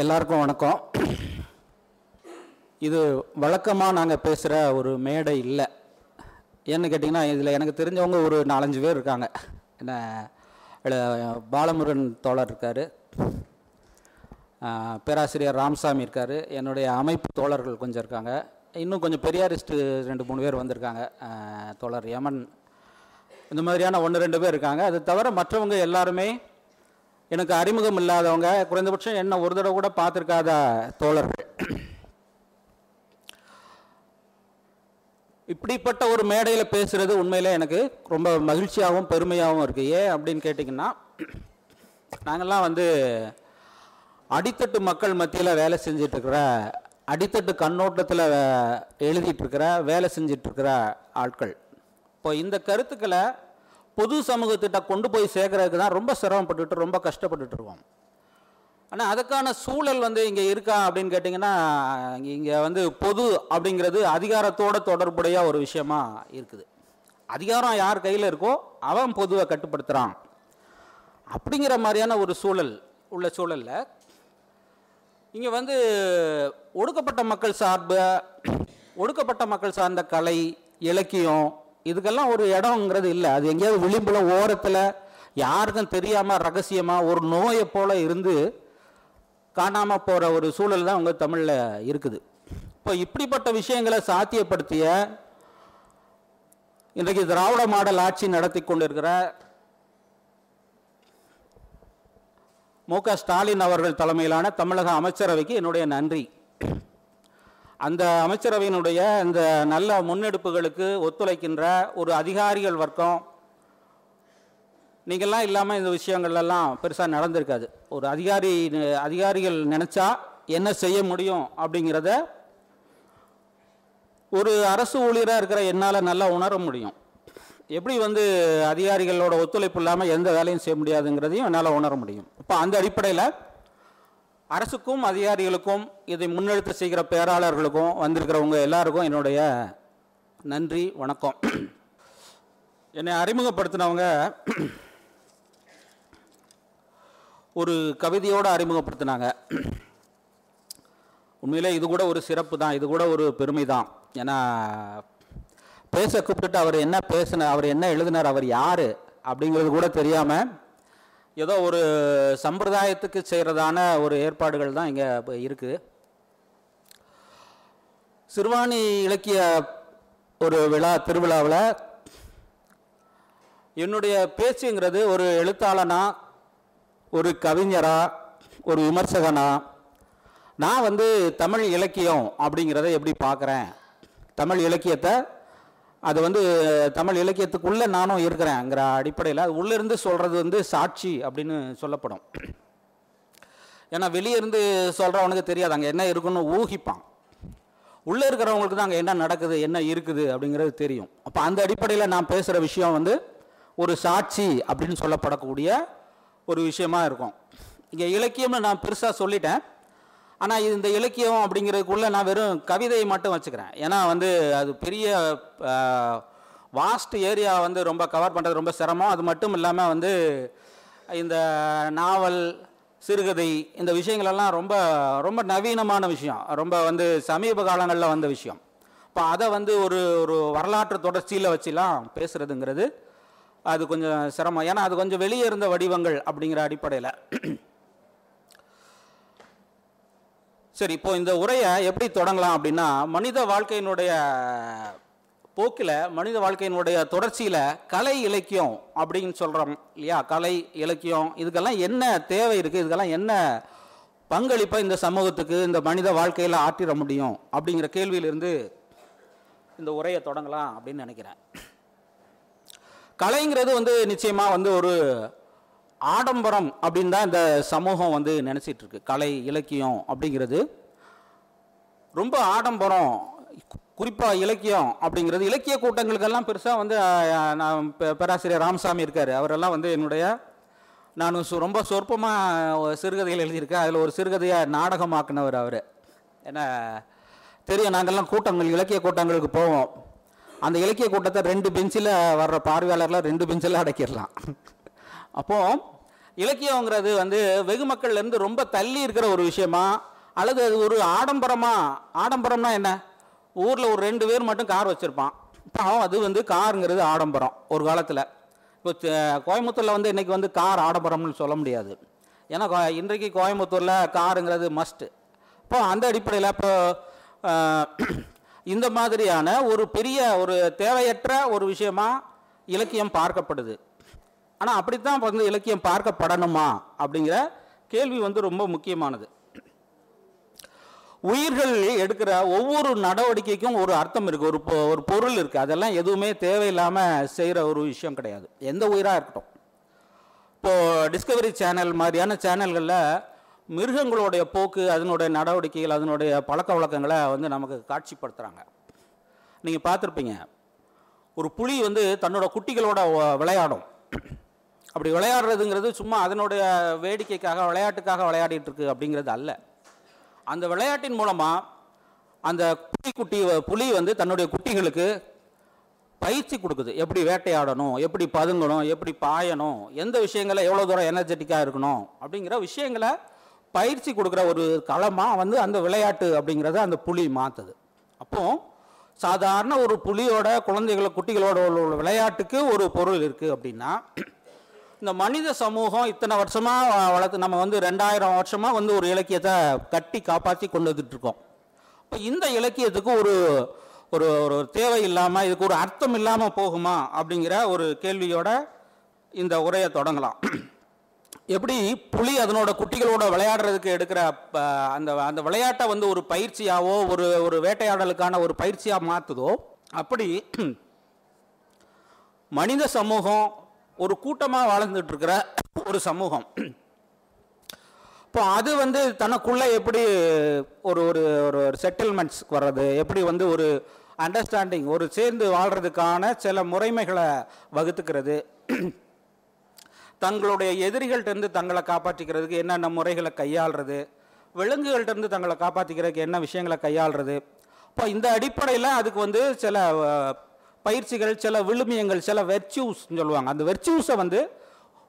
எல்லாருக்கும் வணக்கம். இது வழக்கமாக நாங்கள் பேசுகிற ஒரு மேடை இல்லை. ஏன்னு கேட்டிங்கன்னா இதில் எனக்கு தெரிஞ்சவங்க ஒரு நாலஞ்சு பேர் இருக்காங்க. என்ன பாலமுருகன் தோழர் இருக்கார். பேராசிரியர் ராமசாமி இருக்கார். என்னுடைய அமைப்பு தோழர்கள் கொஞ்சம் இருக்காங்க. இன்னும் கொஞ்சம் பெரியாரிஸ்ட்டு ரெண்டு மூணு பேர் வந்திருக்காங்க. தோழர் யமன். இந்த மாதிரியான ஒன்று ரெண்டு பேர் இருக்காங்க. அது தவிர மற்றவங்க எல்லாருமே எனக்கு அறிமுகம் இல்லாதவங்க குறைந்தபட்சம் என்ன ஒரு தடவை கூட பார்த்துருக்காத தோழர்கள். இப்படிப்பட்ட ஒரு மேடையில் பேசுகிறது உண்மையில் எனக்கு ரொம்ப மகிழ்ச்சியாகவும் பெருமையாகவும் இருக்குது ஏன் அப்படின்னு கேட்டிங்கன்னா நாங்கள்லாம் வந்து அடித்தட்டு மக்கள் மத்தியில் வேலை செஞ்சிட்ருக்கிற அடித்தட்டு கண்ணோட்டத்தில் எழுதிட்டுருக்கிற வேலை செஞ்சிட்ருக்கிற ஆட்கள். இப்போ இந்த கருத்துக்களை பொது சமூகத்திட்ட கொண்டு போய் சேர்க்கறதுக்கு தான் ரொம்ப சிரமப்பட்டுட்டு ரொம்ப கஷ்டப்பட்டுட்டு இருக்கோம். ஆனால் அதுக்கான சூழல் வந்து இங்கே இருக்கா அப்படின்னு கேட்டிங்கன்னா இங்கே வந்து பொது அப்படிங்கிறது அதிகாரத்தோட தொடர்புடைய ஒரு விஷயமா இருக்குது. அதிகாரம் யார் கையில் இருக்கோ அவன் பொதுவை கட்டுப்படுத்துகிறான் அப்படிங்கிற மாதிரியான ஒரு சூழல் உள்ள சூழலில் இங்கே வந்து ஒடுக்கப்பட்ட மக்கள் சார்பு ஒடுக்கப்பட்ட மக்கள் சார்ந்த கலை இலக்கியம் இதுக்கெல்லாம் ஒரு இடங்கிறது இல்லை. அது எங்கேயாவது விளிம்பில் ஓரத்தில் யாருக்கும் தெரியாமல் ரகசியமாக ஒரு நோயை போல் இருந்து காணாமல் போகிற ஒரு சூழல் தான் உங்கள் தமிழில் இருக்குது. இப்போ இப்படிப்பட்ட விஷயங்களை சாத்தியப்படுத்திய இன்றைக்கு திராவிட மாடல் ஆட்சி நடத்தி கொண்டிருக்கிற மு க ஸ்டாலின் அவர்கள் தலைமையிலான தமிழக அமைச்சரவைக்கு என்னுடைய நன்றி. அந்த அமைச்சரவையினுடைய இந்த நல்ல முன்னெடுப்புகளுக்கு ஒத்துழைக்கின்ற ஒரு அதிகாரிகள் வர்க்கம் நீங்கள்லாம் இல்லாமல் இந்த விஷயங்கள்லாம் பெருசாக நடந்திருக்காது. ஒரு அதிகாரி அதிகாரிகள் நினச்சா என்ன செய்ய முடியும் அப்படிங்கிறத ஒரு அரசு ஊழியராக இருக்கிற என்னால் நல்லா உணர முடியும். எப்படி வந்து அதிகாரிகளோட ஒத்துழைப்பு இல்லாமல் எந்த வேலையும் செய்ய முடியாதுங்கிறதையும் என்னால் உணர முடியும். இப்போ அந்த அடிப்படையில் அரசுக்கும் அதிகாரிகளுக்கும் இதை முன்னெடுத்து செய்கிற பேராளர்களுக்கும் வந்திருக்கிறவங்க எல்லாருக்கும் என்னுடைய நன்றி வணக்கம். என்னை அறிமுகப்படுத்தினவங்க ஒரு கவிதையோடு அறிமுகப்படுத்தினாங்க. உண்மையிலே இது கூட ஒரு சிறப்பு தான் இது கூட ஒரு பெருமை தான். ஏன்னா பேச கூப்பிட்டுட்டு அவர் என்ன பேசின அவர் என்ன எழுதினார் அவர் யார் அப்படிங்கிறது கூட தெரியாமல் ஏதோ ஒரு சம்பிரதாயத்துக்கு செய்கிறதான ஒரு ஏற்பாடுகள் தான் இங்கே இருக்குது சிறுவாணி இலக்கிய ஒரு விழா திருவிழாவில் என்னுடைய பேச்சுங்கிறது ஒரு எழுத்தாளனா ஒரு கவிஞரா ஒரு விமர்சகனா நான் வந்து தமிழ் இலக்கியம் அப்படிங்கிறத எப்படி பார்க்குறேன்? தமிழ் இலக்கியத்தை அது வந்து தமிழ் இலக்கியத்துக்குள்ளே நானும் இருக்கிறேங்கிற அடிப்படையில் அது உள்ளிருந்து சொல்கிறது வந்து சாட்சி அப்படின்னு சொல்லப்படும். ஏன்னா வெளியே இருந்து சொல்கிறவனுக்கு தெரியாது. அங்கே என்ன இருக்குன்னு ஊகிப்பான். உள்ளே இருக்கிறவங்களுக்கு தான் அங்கே என்ன நடக்குது என்ன இருக்குது அப்படிங்கிறது தெரியும். அப்போ அந்த அடிப்படையில் நான் பேசுகிற விஷயம் வந்து ஒரு சாட்சி அப்படின்னு சொல்லப்படக்கூடிய ஒரு விஷயமா இருக்கும். இங்கே இலக்கியம்னு நான் பெருசாக சொல்லிட்டேன். ஆனால் இந்த இலக்கியம் அப்படிங்கிறதுக்குள்ளே நான் வெறும் கவிதையை மட்டும் வச்சுக்கிறேன். ஏன்னா வந்து அது பெரிய வாஸ்ட் ஏரியா வந்து ரொம்ப கவர் பண்ணுறது ரொம்ப சிரமம். அது மட்டும் இல்லாமல் வந்து இந்த நாவல் சிறுகதை இந்த விஷயங்களெல்லாம் ரொம்ப ரொம்ப நவீனமான விஷயம். ரொம்ப வந்து சமீப காலங்களில் வந்த விஷயம். இப்போ அதை வந்து ஒரு ஒரு வரலாற்று தொடர்ச்சியில் வச்சுலாம் பேசுகிறதுங்கிறது அது கொஞ்சம் சிரமம். ஏன்னா அது கொஞ்சம் வெளியே இருந்த வடிவங்கள் அப்படிங்கிற அடிப்படையில். சரி இப்போ இந்த உரையை எப்படி தொடங்கலாம் அப்படின்னா மனித வாழ்க்கையினுடைய போக்கில் மனித வாழ்க்கையினுடைய தொடர்ச்சியில் கலை இலக்கியம் அப்படின்னு சொல்கிறோம் இல்லையா? கலை இலக்கியம் இதுக்கெல்லாம் என்ன தேவை இருக்குது இதுக்கெல்லாம் என்ன பங்களிப்பை இந்த சமூகத்துக்கு இந்த மனித வாழ்க்கையில் ஆற்றிட முடியும்? அப்படிங்கிற கேள்வியிலிருந்து இந்த உரையை தொடங்கலாம் அப்படின்னு நினைக்கிறேன். கலைங்கிறது வந்து நிச்சயமாக வந்து ஒரு ஆடம்பரம் அப்படின்னு தான் இந்த சமூகம் வந்து நினச்சிட்டு இருக்கு கலை இலக்கியம் அப்படிங்கிறது. ரொம்ப ஆடம்பரம் குறிப்பாக இலக்கியம் அப்படிங்கிறது. இலக்கிய கூட்டங்களுக்கெல்லாம் பெருசாக வந்து நான் பேராசிரியர் ராமசாமி இருக்கார். அவரெல்லாம் வந்து என்னுடைய நான் ரொம்ப சொற்பமாக சிறுகதைகள் எழுதியிருக்கேன். அதில் ஒரு சிறுகதையை நாடகமாக்குனவர் அவர். ஏன்னா தெரியும் நாங்கள்லாம் கூட்டங்கள் இலக்கிய கூட்டங்களுக்கு போவோம். அந்த இலக்கிய கூட்டத்தை ரெண்டு பெஞ்சில் வர்ற பார்வையாளர்லாம் ரெண்டு பெஞ்சில் அடக்கிடலாம். அப்போது இலக்கியங்கிறது வந்து வெகு மக்கள்லேருந்து ரொம்ப தள்ளி இருக்கிற ஒரு விஷயமா அல்லது அது ஒரு ஆடம்பரமா ஆடம்பரம்னா என்ன? ஊரில் ஒரு ரெண்டு பேர் மட்டும் கார் வச்சுருப்பான். பாவம் அது வந்து காருங்கிறது ஆடம்பரம் ஒரு காலத்தில். இப்போ கோயம்புத்தூரில் வந்து இன்றைக்கி வந்து கார் ஆடம்பரம்னு சொல்ல முடியாது. ஏன்னா கோ- இன்றைக்கு கோயம்புத்தூரில் காருங்கிறது மஸ்ட்டு இப்போ அந்த அடிப்படையில் இப்போ இந்த மாதிரியான ஒரு பெரிய ஒரு தேவையற்ற ஒரு விஷயமா இலக்கியம் பார்க்கப்படுது. ஆனால் அப்படித்தான் வந்து இலக்கியம் பார்க்கப்படணுமா? அப்படிங்கிற கேள்வி வந்து ரொம்ப முக்கியமானது. உயிர்கள் எடுக்கிற ஒவ்வொரு நடவடிக்கைக்கும் ஒரு அர்த்தம் இருக்குது ஒரு பொ- ஒரு பொருள் இருக்குது அதெல்லாம் எதுவுமே தேவையில்லாமல் செய்கிற ஒரு விஷயம் கிடையாது. எந்த உயிராக இருக்கட்டும். இப்போது டிஸ்கவரி சேனல் மாதிரியான சேனல்களில் மிருகங்களுடைய போக்கு அதனுடைய நடவடிக்கைகள் அதனுடைய பழக்க வழக்கங்களை வந்து நமக்கு காட்சிப்படுத்துகிறாங்க நீங்கள் பார்த்துருப்பீங்க. ஒரு புலி வந்து தன்னோட குட்டிகளோட விளையாடும். அப்படி விளையாடுறதுங்கிறது சும்மா அதனுடைய வேடிக்கைக்காக விளையாட்டுக்காக விளையாடிட்டு இருக்கு அப்படிங்கிறது அல்ல. அந்த விளையாட்டின் மூலமாக அந்த புலிக்குட்டி புலி வந்து தன்னுடைய குட்டிகளுக்கு பயிற்சி கொடுக்குது. எப்படி வேட்டையாடணும் எப்படி பதுங்கணும் எப்படி பாயணும் எந்த விஷயங்களை எவ்வளோ தூரம் எனர்ஜெட்டிக்காக இருக்கணும் அப்படிங்கிற விஷயங்களை பயிற்சி கொடுக்குற ஒரு களமாக வந்து அந்த விளையாட்டு அப்படிங்கிறத அந்த புலி மாற்றுது அப்போது சாதாரண ஒரு புலியோட குழந்தைகள குட்டிகளோட உள்ள விளையாட்டுக்கு ஒரு பொருள் இருக்குது அப்படின்னா இந்த மனித சமூகம் இத்தனை வருஷமாக வளர்த்து நம்ம வந்து ரெண்டாயிரம் வருஷமாக வந்து ஒரு இலக்கியத்தை கட்டி காப்பாற்றி கொண்டு வந்துட்டு இருக்கோம். இப்போ இந்த இலக்கியத்துக்கு ஒரு ஒரு ஒரு தேவை இல்லாமல் இதுக்கு ஒரு அர்த்தம் இல்லாமல் போகுமா அப்படிங்கிற ஒரு கேள்வியோட இந்த உரையை தொடங்கலாம். எப்படி புலி அதனோட குட்டிகளோட விளையாடுறதுக்கு எடுக்கிற ப- அந்த அந்த விளையாட்டை வந்து ஒரு பயிற்சியாவோ ஒரு ஒரு வேட்டையாடலுக்கான ஒரு பயிற்சியாக மாற்றுதோ அப்படி மனித சமூகம் ஒரு கூட்டமாக வாழ்ந்துட்டு இருக்கிற ஒரு சமூகம். இப்போ அது வந்து தனக்குள்ளே எப்படி ஒரு ஒரு ஒரு செட்டில்மெண்ட்ஸ் வர்றது எப்படி வந்து ஒரு அண்டர்ஸ்டாண்டிங் ஒரு சேர்ந்து வாழ்கிறதுக்கான சில முறைமைகளை வகுத்துக்கிறது. தங்களுடைய எதிரிகள்கிட்டருந்து தங்களை காப்பாற்றிக்கிறதுக்கு என்னென்ன முறைகளை கையாளுறது விலங்குகள்கிட்டருந்து தங்களை காப்பாற்றிக்கிறதுக்கு என்ன விஷயங்களை கையாளுறது. இப்போ இந்த அடிப்படையில் அதுக்கு வந்து சில பயிற்சிகள் சில விழுமியங்கள் சில வெர்ச்சியூஸ் சொல்லுவாங்க. அந்த வெர்ச்சியூஸை வந்து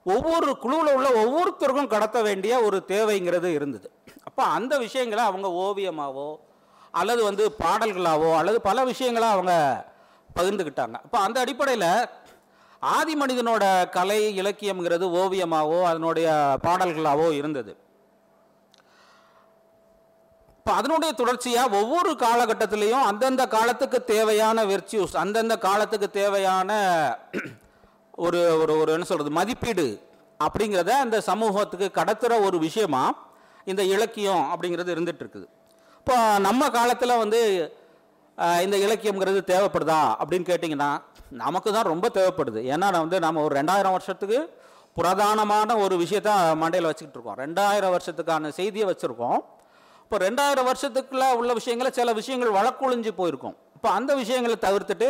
ஒவ்வொரு குழுவில் உள்ள ஒவ்வொருத்தருக்கும் கடத்த வேண்டிய ஒரு தேவைங்கிறது இருந்தது. அப்போ அந்த விஷயங்களை அவங்க ஓவியமாகவோ அல்லது வந்து பாடல்களாகவோ அல்லது பல விஷயங்களாக அவங்க பகிர்ந்துக்கிட்டாங்க அப்போ அந்த அடிப்படையில் ஆதி மனிதனோட கலை இலக்கியம்ங்கிறது ஓவியமாகவோ அதனுடைய பாடல்களாகவோ இருந்தது. இப்போ அதனுடைய தொடர்ச்சியாக ஒவ்வொரு காலகட்டத்திலையும் அந்தந்த காலத்துக்கு தேவையான வெர்ச்சியூஸ் அந்தந்த காலத்துக்கு தேவையான ஒரு ஒரு ஒரு என்ன சொல்கிறது மதிப்பீடு அப்படிங்கிறத அந்த சமூகத்துக்கு கடத்துகிற ஒரு விஷயமா இந்த இலக்கியம் அப்படிங்கிறது இருந்துகிட்ருக்குது இப்போ நம்ம காலத்தில் வந்து இந்த இலக்கியம்ங்கிறது தேவைப்படுதா அப்படின்னு கேட்டிங்கன்னா நமக்கு தான் ரொம்ப தேவைப்படுது. ஏன்னா வந்து நம்ம ஒரு ரெண்டாயிரம் வருஷத்துக்கு புரதானமான ஒரு விஷயத்த மண்டையில் வச்சுக்கிட்டு இருக்கோம். ரெண்டாயிரம் வருஷத்துக்கான செய்தியை வச்சுருக்கோம். இப்போ ரெண்டாயிரம் வருஷத்துக்குள்ள உள்ள விஷயங்களை சில விஷயங்கள் வழக்குழிஞ்சு போயிருக்கும். இப்போ அந்த விஷயங்களை தவிர்த்துட்டு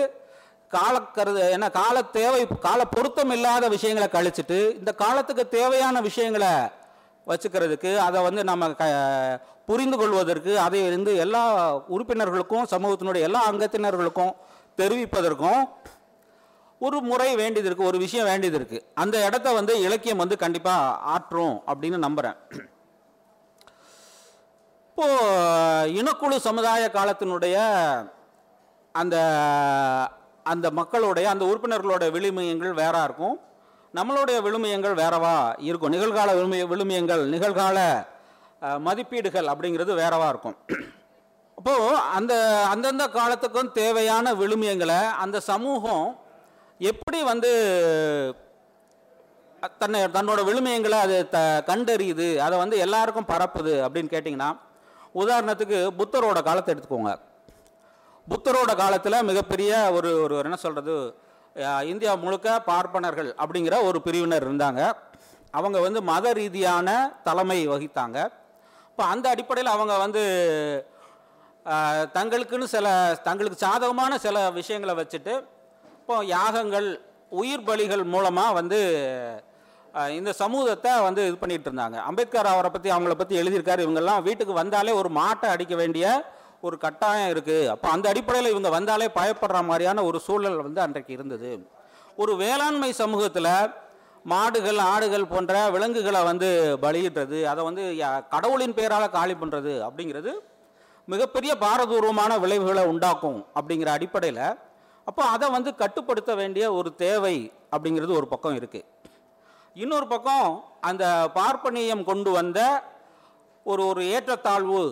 காலக்கருது என்ன கால தேவை கால பொருத்தம் இல்லாத விஷயங்களை கழிச்சிட்டு இந்த காலத்துக்கு தேவையான விஷயங்களை வச்சுக்கிறதுக்கு அதை வந்து நம்ம க புரிந்து கொள்வதற்கு அதை வந்து எல்லா உறுப்பினர்களுக்கும் சமூகத்தினுடைய எல்லா அங்கத்தினர்களுக்கும் தெரிவிப்பதற்கும் ஒரு முறை வேண்டியது இருக்குது ஒரு விஷயம் வேண்டியது இருக்குது அந்த இடத்த வந்து இலக்கியம் வந்து கண்டிப்பாக ஆற்றும் அப்படின்னு நம்புகிறேன் இப்போ இனக்குழு சமுதாய காலத்தினுடைய அந்த அந்த மக்களுடைய அந்த உறுப்பினர்களோட விழுமியங்கள் வேறா இருக்கும். நம்மளுடைய விழுமியங்கள் வேறவா இருக்கும். நிகழ்கால விழுமிய விழுமியங்கள் நிகழ்கால மதிப்பீடுகள் அப்படிங்கிறது வேறவா இருக்கும். அப்போ அந்த அந்தந்த காலத்துக்கும் தேவையான விழுமியங்களை அந்த சமூகம் எப்படி வந்து தன்னை தன்னோட விழுமியங்களை அது த கண்டறியுது அதை வந்து எல்லாருக்கும் பரப்புது அப்படின்னு கேட்டிங்கன்னா உதாரணத்துக்கு புத்தரோட காலத்தை எடுத்துக்கோங்க. புத்தரோட காலத்தில் மிகப்பெரிய ஒரு ஒரு என்ன சொல்கிறது இந்தியா முழுக்க பார்ப்பனர்கள் அப்படிங்கிற ஒரு பிரிவினர் இருந்தாங்க. அவங்க வந்து மத ரீதியான தலைமை வகித்தாங்க. இப்போ அந்த அடிப்படையில் அவங்க வந்து தங்களுக்குன்னு சில தங்களுக்கு சாதகமான சில விஷயங்களை வச்சுட்டு இப்போ யாகங்கள் உயிர் பலிகள் மூலமாக வந்து இந்த சமூகத்தை வந்து இது பண்ணிட்டு இருந்தாங்க. அம்பேத்கர் அவரை பற்றி அவங்கள பற்றி எழுதியிருக்காரு. இவங்கெல்லாம் வீட்டுக்கு வந்தாலே ஒரு மாட்டை அடிக்க வேண்டிய ஒரு கட்டாயம் இருக்குது அப்போ அந்த அடிப்படையில் இவங்க வந்தாலே பயப்படுற மாதிரியான ஒரு சூழல் வந்து அன்றைக்கு இருந்தது. ஒரு வேளாண்மை சமூகத்தில் மாடுகள் ஆடுகள் போன்ற விலங்குகளை வந்து பலியிடுறது அதை வந்து யா- கடவுளின் பெயரால் காலி பண்ணுறது அப்படிங்கிறது மிகப்பெரிய பாரதூர்வமான விளைவுகளை உண்டாக்கும் அப்படிங்கிற அடிப்படையில் அப்போ அதை வந்து கட்டுப்படுத்த வேண்டிய ஒரு தேவை அப்படிங்கிறது ஒரு பக்கம் இருக்குது இன்னொரு பக்கம் அந்த பார்ப்பனியம் கொண்டு வந்த ஒரு ஒரு ஏற்றத்தாழ்வு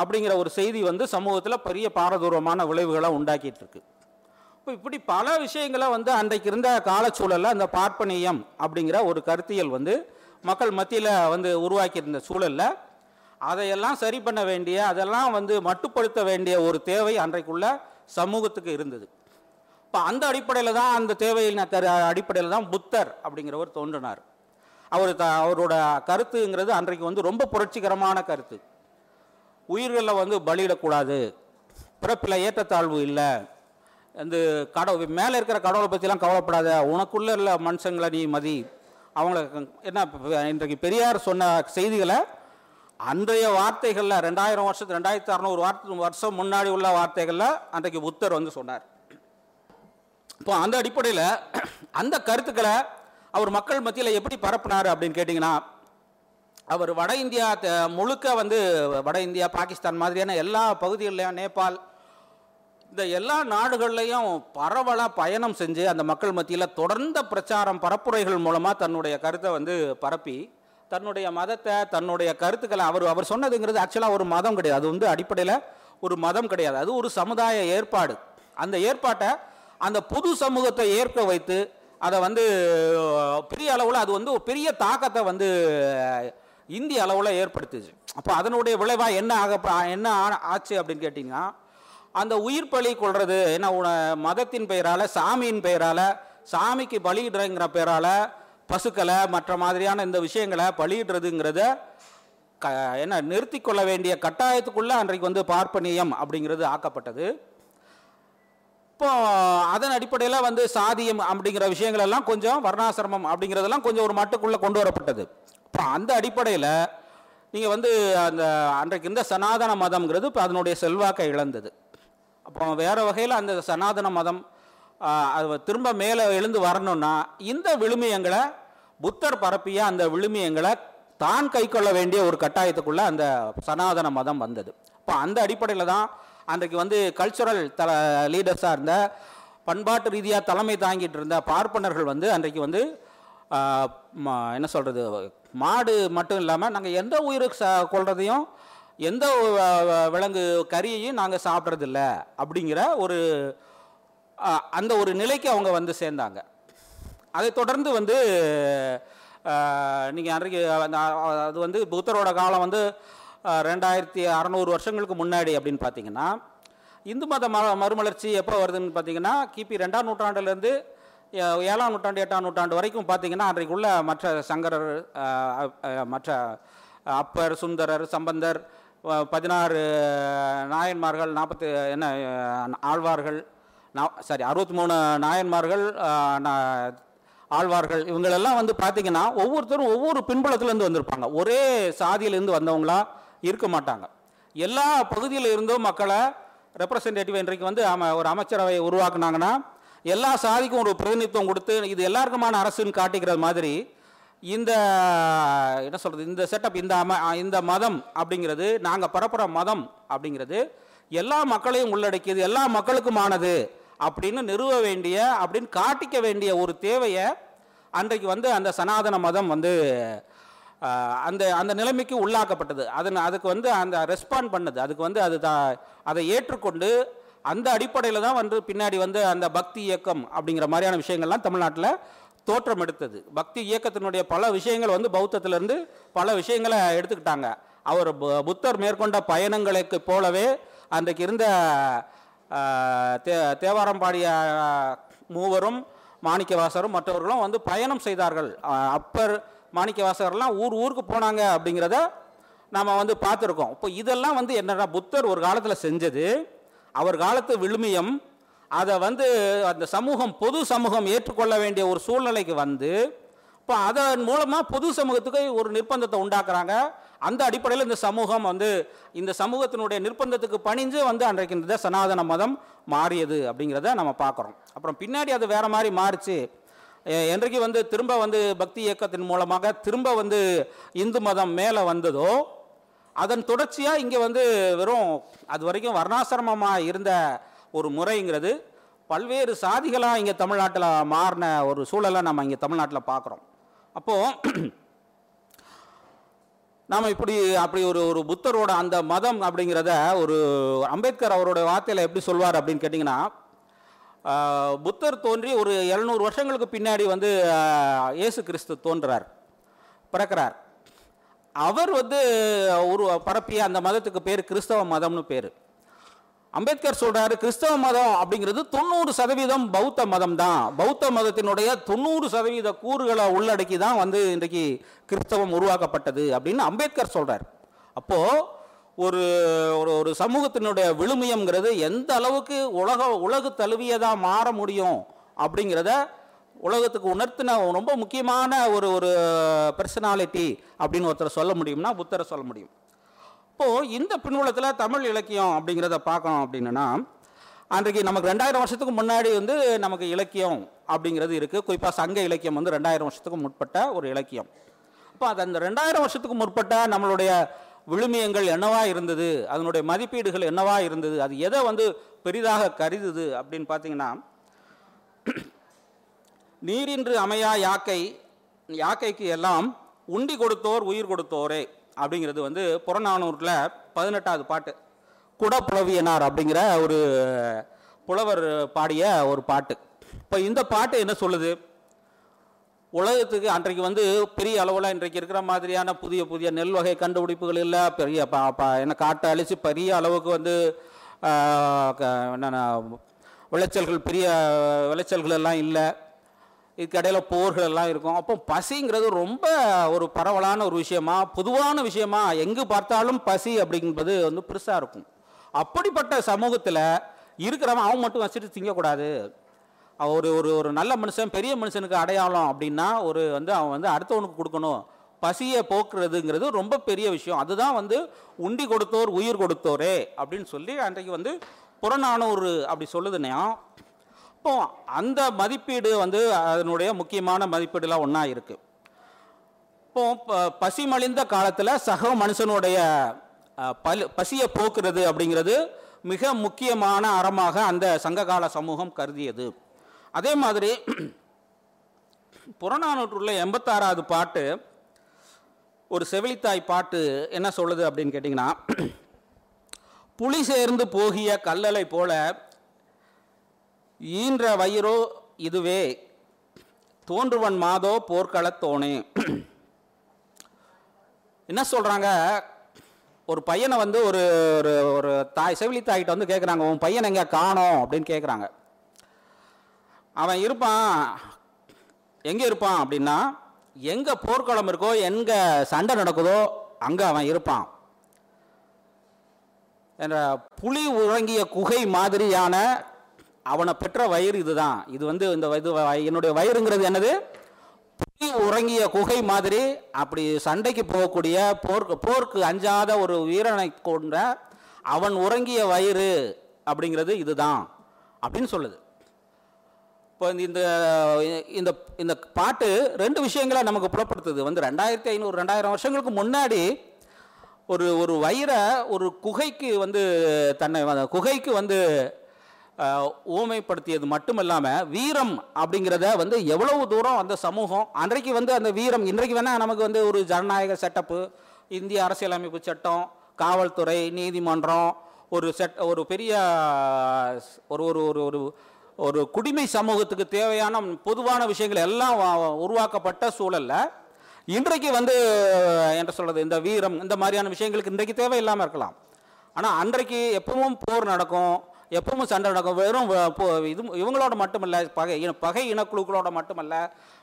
அப்படிங்கிற ஒரு செய்தி வந்து சமூகத்தில் பெரிய பாரதூரமான விளைவுகளை உண்டாக்கிட்டு இருக்கு. இப்போ இப்படி பல விஷயங்களை வந்து அன்றைக்கு இருந்த காலச்சூழலில் அந்த பார்ப்பனியம் அப்படிங்கிற ஒரு கருத்தியல் வந்து மக்கள் மத்தியில் வந்து உருவாக்கியிருந்த சூழலில் அதையெல்லாம் சரி பண்ண வேண்டிய அதெல்லாம் வந்து மட்டுப்படுத்த வேண்டிய ஒரு தேவை அன்றைக்குள்ள சமூகத்துக்கு இருந்தது. இப்போ அந்த அடிப்படையில் தான் அந்த தேவையின் அடிப்படையில் தான் புத்தர் அப்படிங்கிறவர் தோன்றினார். அவர் த அவரோட கருத்துங்கிறது அன்றைக்கு வந்து ரொம்ப புரட்சிகரமான கருத்து. உயிர்களில் வந்து பலியிடக்கூடாது பிறப்பில் ஏற்றத்தாழ்வு இல்லை இந்த கடவுள் மேலே இருக்கிற கடவுளை பற்றிலாம் கவலைப்படாத உனக்குள்ளே உள்ள மனுஷங்களை நீ மதி. அவங்கள என்ன இன்றைக்கு பெரியார் சொன்ன செய்திகளை அன்றைய வார்த்தைகளில் ரெண்டாயிரம் வருஷத்து ரெண்டாயிரத்தி அறநூறு வார்த்தை வருஷம் முன்னாடி உள்ள வார்த்தைகளில் அன்றைக்கு புத்தர் வந்து சொன்னார். இப்போ அந்த அடிப்படையில் அந்த கருத்துக்களை அவர் மக்கள் மத்தியில் எப்படி பரப்புனார் அப்படின்னு கேட்டிங்கன்னா அவர் வட இந்தியா த- முழுக்க வந்து வட இந்தியா பாகிஸ்தான் மாதிரியான எல்லா பகுதிகளிலையும் நேபாள் இந்த எல்லா நாடுகள்லையும் பரவலாக பயணம் செஞ்சு அந்த மக்கள் மத்தியில் தொடர்ந்த பிரச்சாரம் பரப்புரைகள் மூலமாக தன்னுடைய கருத்தை வந்து பரப்பி தன்னுடைய மதத்தை தன்னுடைய கருத்துக்களை அவர் அவர் சொன்னதுங்கிறது ஆக்சுவலாக ஒரு மதம் கிடையாது. அது வந்து அடிப்படையில் ஒரு மதம் கிடையாது. அது ஒரு சமுதாய ஏற்பாடு. அந்த ஏற்பாட்டை அந்த பொது சமூகத்தை ஏற்க வைத்து அதை வந்து பெரிய அளவில் அது வந்து ஒரு பெரிய தாக்கத்தை வந்து இந்திய அளவில் ஏற்படுத்துச்சு. அப்போ அதனுடைய விளைவாக என்ன ஆக என்ன ஆச்சு அப்படின்னு கேட்டிங்கன்னா அந்த உயிர் பலி கொள்வது என்ன உன- மதத்தின் பெயரால் சாமியின் பெயரால் சாமிக்கு பலியிடுறங்கிற பெயரால் பசுக்களை மற்ற மாதிரியான இந்த விஷயங்களை பலியிடுறதுங்கிறத க என்ன நிறுத்தி கொள்ள வேண்டிய கட்டாயத்துக்குள்ளே அன்றைக்கு வந்து பார்ப்பனியம் அப்படிங்கிறது ஆக்கப்பட்டது. இப்போ அதன் அடிப்படையில் வந்து சாதியம் அப்படிங்கிற விஷயங்கள் எல்லாம் கொஞ்சம் வர்ணாசிரமம் அப்படிங்கிறதெல்லாம் கொஞ்சம் ஒரு மட்டுக்குள்ளே கொண்டு வரப்பட்டது. இப்போ அந்த அடிப்படையில் நீங்கள் வந்து அந்த அன்றைக்கு இருந்த சனாதன மதம்ங்கிறது இப்போ அதனுடைய செல்வாக்கை இழந்தது. அப்போ வேறு வகையில் அந்த சனாதன மதம் அது திரும்ப மேலே எழுந்து வரணும்னா இந்த விழுமியங்களை புத்தர் பரப்பிய அந்த விழுமியங்களை தான் கை கொள்ள வேண்டிய ஒரு கட்டாயத்துக்குள்ளே அந்த சனாதன மதம் வந்தது. இப்போ அந்த அடிப்படையில் தான் அன்றைக்கு வந்து கல்ச்சுரல் தல லீடர்ஸாக இருந்த பண்பாட்டு ரீதியாக தலைமை தாங்கிட்டு இருந்த பார்ப்பனர்கள் வந்து அன்றைக்கு வந்து என்ன சொல்கிறது மாடு மட்டும் இல்லாமல் நாங்கள் எந்த உயிருக்கு ச கொள்றதையும் எந்த வ- விலங்கு கறியையும் நாங்கள் சாப்பிட்றதில்ல அப்படிங்கிற ஒரு அந்த ஒரு நிலைக்கு அவங்க வந்து சேர்ந்தாங்க. அதை தொடர்ந்து வந்து நீங்கள் அன்றைக்கு அந்த, அது வந்து புத்தரோட காலம் வந்து ரெண்டாயிரத்தி அறநூறு வருஷங்களுக்கு முன்னாடி அப்படின்னு பார்த்தீங்கன்னா இந்து மத ம மறுமலர்ச்சி எப்போ வருதுன்னு பார்த்தீங்கன்னா கிபி ரெண்டாம் நூற்றாண்டுலேருந்து ஏழாம் நூற்றாண்டு எட்டாம் நூற்றாண்டு வரைக்கும் பார்த்தீங்கன்னா அன்றைக்குள்ள மற்ற சங்கரர் மற்ற அப்பர் சுந்தரர் சம்பந்தர் பதினாறு நாயன்மார்கள் நாற்பத்தி என்ன ஆழ்வார்கள் சாரி அறுபத்தி மூணு நாயன்மார்கள் ஆழ்வார்கள் இவங்களெல்லாம் வந்து பார்த்தீங்கன்னா ஒவ்வொருத்தரும் ஒவ்வொரு பின்புலத்துலேருந்து வந்திருப்பாங்க. ஒரே சாதியிலேருந்து வந்தவங்களா இருக்க மாட்டாங்க. எல்லா பகுதியில் இருந்தும் மக்களை ரெப்ரசன்டேட்டிவ் இன்றைக்கு வந்து அம ஒரு அமைச்சரவை உருவாக்குனாங்கன்னா எல்லா சாதிக்கும் ஒரு பிரதிநிதித்துவம் கொடுத்து இது எல்லாருக்குமான அரசுன்னு காட்டிக்கிற மாதிரி இந்த என்ன சொல்கிறது இந்த செட்டப் இந்த அம இந்த மதம் அப்படிங்கிறது நாங்கள் பரப்புகிற மதம் அப்படிங்கிறது எல்லா மக்களையும் உள்ளடக்கியது எல்லா மக்களுக்குமானது அப்படின்னு நிறுவ வேண்டிய அப்படின்னு காட்டிக்க வேண்டிய ஒரு தேவையை அன்றைக்கு வந்து அந்த சனாதன மதம் வந்து அந்த அந்த நிலைமைக்கு உள்ளாக்கப்பட்டது. அதன் அதுக்கு வந்து அந்த ரெஸ்பாண்ட் பண்ணது. அதுக்கு வந்து அது தான் அதை ஏற்றுக்கொண்டு அந்த அடிப்படையில் தான் வந்து பின்னாடி வந்து அந்த பக்தி இயக்கம் அப்படிங்கிற மாதிரியான விஷயங்கள்லாம் தமிழ்நாட்டில் தோற்றம் எடுத்தது. பக்தி இயக்கத்தினுடைய பல விஷயங்கள் வந்து பௌத்தத்திலேருந்து பல விஷயங்களை எடுத்துக்கிட்டாங்க. அவர் பு- புத்தர் மேற்கொண்ட பயணங்களுக்கு போலவே அன்றைக்கு இருந்த தே தேவாரம் பாடிய மூவரும் மாணிக்கவாசரும் மற்றவர்களும் வந்து பயணம் செய்தார்கள். அப்பர் மாணிக்க வாசகர்லாம் ஊர் ஊருக்கு போனாங்க அப்படிங்கிறத நாம் வந்து பார்த்துருக்கோம். இப்போ இதெல்லாம் வந்து என்னென்னா புத்தர் ஒரு காலத்தில் செஞ்சது. அவர் காலத்து விழுமியம். அதை வந்து அந்த சமூகம் பொது சமூகம் ஏற்றுக்கொள்ள வேண்டிய ஒரு சூழ்நிலைக்கு வந்து இப்போ அதன் மூலமாக பொது சமூகத்துக்கு ஒரு நிர்பந்தத்தை உண்டாக்குறாங்க. அந்த அடிப்படையில் இந்த சமூகம் வந்து இந்த சமூகத்தினுடைய நிர்பந்தத்துக்கு பணிஞ்சு வந்து அன்றைக்கு இந்த சனாதன மதம் மாறியது அப்படிங்கிறத நம்ம பார்க்குறோம். அப்புறம் பின்னாடி அது வேறு மாதிரி மாறிச்சு. என்றைக்கு வந்து திரும்ப வந்து பக்தி இயக்கத்தின் மூலமாக திரும்ப வந்து இந்து மதம் மேலே வந்ததோ அதன் தொடர்ச்சியாக இங்கே வந்து வெறும் அது வரைக்கும் வர்ணாசிரமமாக இருந்த ஒரு முறைங்கிறது பல்வேறு சாதிகளாக இங்கே தமிழ்நாட்டில் மாறின ஒரு சூழலை நம்ம இங்கே தமிழ்நாட்டில் பார்க்குறோம் அப்போது நாம் இப்படி அப்படி ஒரு ஒரு புத்தரோட அந்த மதம் அப்படிங்கிறத ஒரு அம்பேத்கர் அவரோட வார்த்தையில் எப்படி சொல்வார் அப்படின்னு கேட்டிங்கன்னா புத்தர் தோன்றி ஒரு எழுநூறு வருஷங்களுக்கு பின்னாடி வந்து இயேசு கிறிஸ்து தோன்றார் பிறக்கிறார். அவர் வந்து ஒரு பரப்பிய அந்த மதத்துக்கு பேர் கிறிஸ்தவ மதம்னு பேர். அம்பேத்கர் சொல்கிறார் கிறிஸ்தவ மதம் அப்படிங்கிறது தொண்ணூறு சதவீதம் பௌத்த மதம் தான் பௌத்த மதத்தினுடைய தொண்ணூறு சதவீத கூறுகளை உள்ளடக்கி தான் வந்து இன்றைக்கு கிறிஸ்தவம் உருவாக்கப்பட்டது அப்படின்னு அம்பேத்கர் சொல்கிறார் அப்போது ஒரு ஒரு ஒரு சமூகத்தினுடைய விழுமியங்கிறது எந்த அளவுக்கு உலக உலகு தழுவியதாக மாற முடியும் அப்படிங்கிறத உலகத்துக்கு உணர்த்தின ரொம்ப முக்கியமான ஒரு ஒரு பர்சனாலிட்டி அப்படின்னு ஒருத்தர் சொல்ல முடியும்னா புத்தரை சொல்ல முடியும். இப்போது இந்த பின்புலத்தில் தமிழ் இலக்கியம் அப்படிங்கிறத பார்க்கணும் அப்படின்னா அன்றைக்கு நமக்கு ரெண்டாயிரம் வருஷத்துக்கு முன்னாடி வந்து நமக்கு இலக்கியம் அப்படிங்கிறது இருக்குது குறிப்பாக சங்க இலக்கியம் வந்து ரெண்டாயிரம் வருஷத்துக்கு முற்பட்ட ஒரு இலக்கியம். அப்போ அது அந்த ரெண்டாயிரம் வருஷத்துக்கு முற்பட்ட நம்மளுடைய விழுமியங்கள் என்னவா இருந்தது? அதனுடைய மதிப்பீடுகள் என்னவா இருந்தது? அது எதை வந்து பெரிதாக கருதுது அப்படின்னு பார்த்தீங்கன்னா நீரின்று அமையா யாக்கை யாக்கைக்கு எல்லாம் உண்டி கொடுத்தோர் உயிர் கொடுத்தோரே அப்படிங்கிறது வந்து புறநானூரில் பதினெட்டாவது பாட்டு. குடப்புலவியனார் அப்படிங்கிற ஒரு புலவர் பாடிய ஒரு பாட்டு. இப்போ இந்த பாட்டு என்ன சொல்லுது? உலகத்துக்கு அன்றைக்கு வந்து பெரிய அளவில் இன்றைக்கு இருக்கிற மாதிரியான புதிய புதிய நெல் வகை கண்டுபிடிப்புகள் இல்லை பெரிய ப என்ன காட்டை அழித்து பெரிய அளவுக்கு வந்து க- என்னென்ன விளைச்சல்கள் பெரிய விளைச்சல்கள் எல்லாம் இல்லை. இதுக்கடையில் போர்கள் எல்லாம் இருக்கும். அப்போ பசிங்கிறது ரொம்ப ஒரு பரவலான ஒரு விஷயமா பொதுவான விஷயமா எங்கு பார்த்தாலும் பசி அப்படிங்கிறது வந்து பெருசாக இருக்கும். அப்படிப்பட்ட சமூகத்தில் இருக்கிறவன் அவன் மட்டும் வச்சுட்டு திங்கக்கூடாது. ஒரு ஒரு ஒரு நல்ல மனுஷன் பெரிய மனுஷனுக்கு அடையாளம் அப்படின்னா ஒரு வந்து அவன் வந்து அடுத்தவனுக்கு கொடுக்கணும். பசியை போக்குறதுங்கிறது ரொம்ப பெரிய விஷயம். அதுதான் வந்து உண்டி கொடுத்தோர் உயிர் கொடுத்தோரே அப்படின்னு சொல்லி அன்றைக்கு வந்து புறநானூறு அப்படி சொல்லுதுன்னா இப்போ அந்த மதிப்பீடு வந்து அதனுடைய முக்கியமான மதிப்பீடுலாம் ஒன்றா இருக்குது இப்போ ப- பசி மலிந்த காலத்தில் சக மனுஷனுடைய பல் பசியை போக்குறது அப்படிங்கிறது மிக முக்கியமான அறமாக அந்த சங்ககால சமூகம் கருதியது. அதே மாதிரி புறநானூற்றுள்ள எண்பத்தாறாவது பாட்டு ஒரு செவிலித்தாய் பாட்டு என்ன சொல்லுது அப்படின்னு கேட்டிங்கன்னா புலி சேர்ந்து போகிய கல்லலை போல ஈன்ற வயிறோ இதுவே தோன்றுவன் மாதோ போர்க்களத்தோனே என்ன சொல்கிறாங்க ஒரு பையனை வந்து ஒரு ஒரு ஒரு தாய் செவிலி தாய்கிட்ட வந்து கேட்குறாங்க உன் பையன் எங்கே காணோம்? அப்படின்னு கேட்குறாங்க அவன் இருப்பான். எங்கே இருப்பான் அப்படின்னா எங்கே போர்க்களம் இருக்கோ எங்கே சண்டை நடக்குதோ அங்கே அவன் இருப்பான். என்ற புலி உறங்கிய குகை மாதிரியான அவனை பெற்ற வயிறு இதுதான். இது வந்து இந்த இது வ- என்னுடைய வயிறுங்கிறது என்னது? புலி உறங்கிய குகை மாதிரி அப்படி சண்டைக்கு போகக்கூடிய போர்க்கு போர்க்கு அஞ்சாத ஒரு வீரனை கொண்ட அவன் உறங்கிய வயிறு அப்படிங்கிறது இதுதான். அப்படின்னு சொல்லுது. இப்போ இந்த இந்த இந்த பாட்டு ரெண்டு விஷயங்களை நமக்கு புலப்படுத்துது. வந்து ரெண்டாயிரத்தி ஐநூறு ரெண்டாயிரம் வருஷங்களுக்கு முன்னாடி ஒரு ஒரு வயிறை ஒரு குகைக்கு வந்து தன்னை குகைக்கு வந்து ஊமைப்படுத்தியது மட்டும் இல்லாமல் வீரம் அப்படிங்கிறத வந்து எவ்வளவு தூரம் அந்த சமூகம் அன்றைக்கு வந்து அந்த வீரம் இன்றைக்கு வேணால் நமக்கு வந்து ஒரு ஜனநாயக செட்டப்பு இந்திய அரசியலமைப்பு சட்டம் காவல்துறை நீதிமன்றம் ஒரு செட் ஒரு பெரிய ஒரு ஒரு ஒரு ஒரு ஒரு குடிமை சமூகத்துக்கு தேவையான பொதுவான விஷயங்கள் எல்லாம் உருவாக்கப்பட்ட சூழல்ல இன்றைக்கு வந்து என்ன சொல்கிறது இந்த வீரம் இந்த மாதிரியான விஷயங்களுக்கு இன்றைக்கு தேவையில்லாமல் இருக்கலாம். ஆனால் அன்றைக்கு எப்பவும் போர் நடக்கும் எப்பவும் சண்டை நடக்கும் வெறும் போ- இது இவங்களோட மட்டுமல்ல பகை இன- பகை இனக்குழுக்களோட மட்டுமல்ல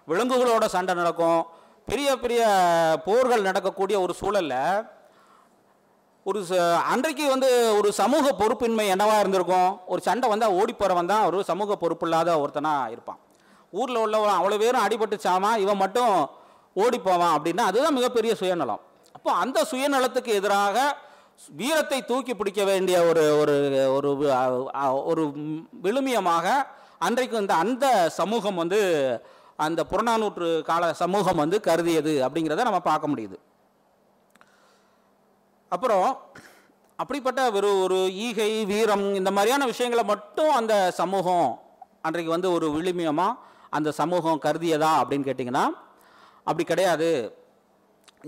விலங்குகளோட சண்டை நடக்கும் பெரிய பெரிய போர்கள் நடக்கக்கூடிய ஒரு சூழல்ல ஒரு ச- அன்றைக்கு வந்து ஒரு சமூக பொறுப்பின்மை என்னவா இருந்திருக்கும்? ஒரு சண்டை வந்தால் ஓடி போகிறவன் தான் ஒரு சமூக பொறுப்பு இல்லாத ஒருத்தனாக இருப்பான். ஊரில் உள்ளவன் அவ்வளோ பேரும் அடிபட்டு சாமான் இவன் மட்டும் ஓடி போவான் அப்படின்னா அதுதான் மிகப்பெரிய சுயநலம். அப்போ அந்த சுயநலத்துக்கு எதிராக வீரத்தை தூக்கி பிடிக்க வேண்டிய ஒரு ஒரு ஒரு ஒரு விழுமியமாக அன்றைக்கு இந்த அந்த சமூகம் வந்து அந்த புறநானூற்று கால சமூகம் வந்து கருதியது அப்படிங்கிறத நம்ம பார்க்க முடியுது. அப்புறம் அப்படிப்பட்ட ஒரு ஒரு ஈகை வீரம் இந்த மாதிரியான விஷயங்களை மட்டும் அந்த சமூகம் அன்றைக்கு வந்து ஒரு விழுமியமாக அந்த சமூகம் கருதியதா அப்படின்னு கேட்டிங்கன்னா அப்படி கிடையாது.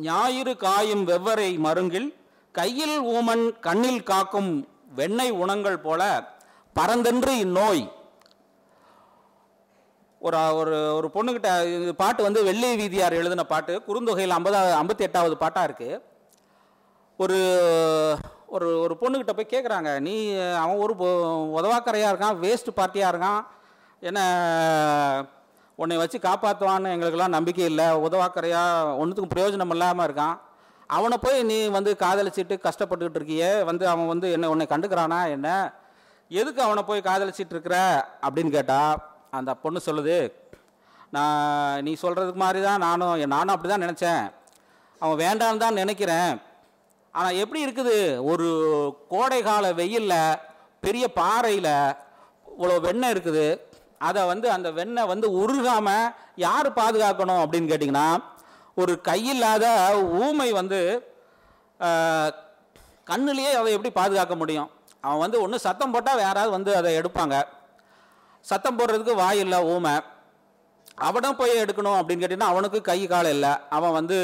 ஞாயிறு காயும் வெவ்வரை மருங்கில் கையில் ஊமன் கண்ணில் காக்கும் வெண்ணெய் உணங்கள் போல பரந்தென்று இந்நோய். ஒரு ஒரு ஒரு பொண்ணுக்கிட்ட இது பாட்டு வந்து வெள்ளி வீதியார் எழுதின பாட்டு குறுந்தொகையில் ஐம்பதாவது ஐம்பத்தி எட்டாவது பாட்டாக இருக்குது ஒரு ஒரு ஒரு பொண்ணுக்கிட்ட போய் கேட்குறாங்க நீ அவன் ஒரு பொ- உதவாக்கரையாக இருக்கான் வேஸ்ட் பார்ட்டியாக இருக்கான் என்ன உன்னை வச்சு காப்பாற்றுவான்னு எங்களுக்கெல்லாம் நம்பிக்கை இல்லை உதவாக்கரையாக ஒன்றுத்துக்கும் பிரயோஜனம் இல்லாமல் இருக்கான். அவனை போய் நீ வந்து காதலிச்சிட்டு கஷ்டப்பட்டுக்கிட்டு இருக்கியே வந்து அவன் வந்து என்ன உன்னை கண்டுக்கிறானா என்ன? எதுக்கு அவனை போய் காதலிச்சிட்டு இருக்கிற? அப்படின்னு கேட்டால் அந்த பொண்ணு சொல்லுது நான் நீ சொல்கிறதுக்கு மாதிரி தான் நானும் நானும் அப்படி தான் நினச்சேன். அவன் வேண்டான்னு தான் நினைக்கிறேன். ஆனால் எப்படி இருக்குது? ஒரு கோடை கால வெயிலில் பெரிய பாறையில் இவ்வளோ வெண்ணெய் இருக்குது. அதை வந்து அந்த வெண்ணெய் வந்து உருகாமல் யார் பாதுகாக்கணும் அப்படின்னு கேட்டிங்கன்னா ஒரு கையில்லாத ஊமை வந்து கண்ணிலேயே அதை எப்படி பாதுகாக்க முடியும்? அவன் வந்து ஒன்று சத்தம் போட்டால் யாராவது வந்து அதை எடுப்பாங்க. சத்தம் போடுறதுக்கு வாய் இல்லை ஊமை. அவனும் போய் எடுக்கணும் அப்படின்னு கேட்டிங்கன்னா அவனுக்கு கை கால் இல்லை. அவன் வந்து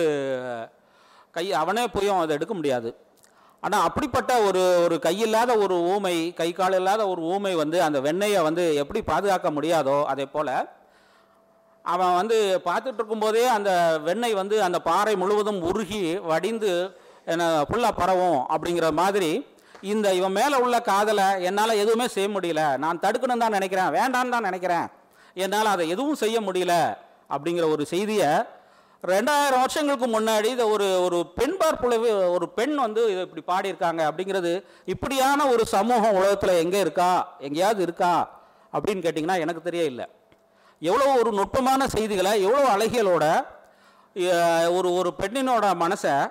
கை அவனே போயும் அதை எடுக்க முடியாது. ஆனால் அப்படிப்பட்ட ஒரு ஒரு கையில்லாத ஒரு ஊமை கை கால் இல்லாத ஒரு ஊமை வந்து அந்த வெண்ணெயை வந்து எப்படி பாதுகாக்க முடியாதோ அதே போல் அவன் வந்து பார்த்துட்டு இருக்கும்போதே அந்த வெண்ணெய் வந்து அந்த பாறை முழுவதும் உருகி வடிந்து என்ன ஃபுல்லாக பரவும் அப்படிங்கிற மாதிரி இந்த இவன் மேலே உள்ள காதலை என்னால் எதுவுமே செய்ய முடியல. நான் தடுக்கணும் தான் நினைக்கிறேன். வேண்டான்னு தான் நினைக்கிறேன். என்னால் அதை எதுவும் செய்ய முடியல அப்படிங்கிற ஒரு செய்தியை ரெண்டாயிரம் வருஷங்களுக்கு முன்னாடி இதை ஒரு ஒரு பெண் பார்ப்புலவே ஒரு பெண் வந்து இதை இப்படி பாடியிருக்காங்க அப்படிங்கிறது இப்படியான ஒரு சமூகம் உலகத்தில் எங்கே இருக்கா? எங்கேயாவது இருக்கா? அப்படின்னு கேட்டிங்கன்னா எனக்கு தெரிய இல்லை எவ்வளோ ஒரு நுட்பமான செய்திகளை எவ்வளோ அழகியலோட ஒரு ஒரு பெண்ணினோட மனசை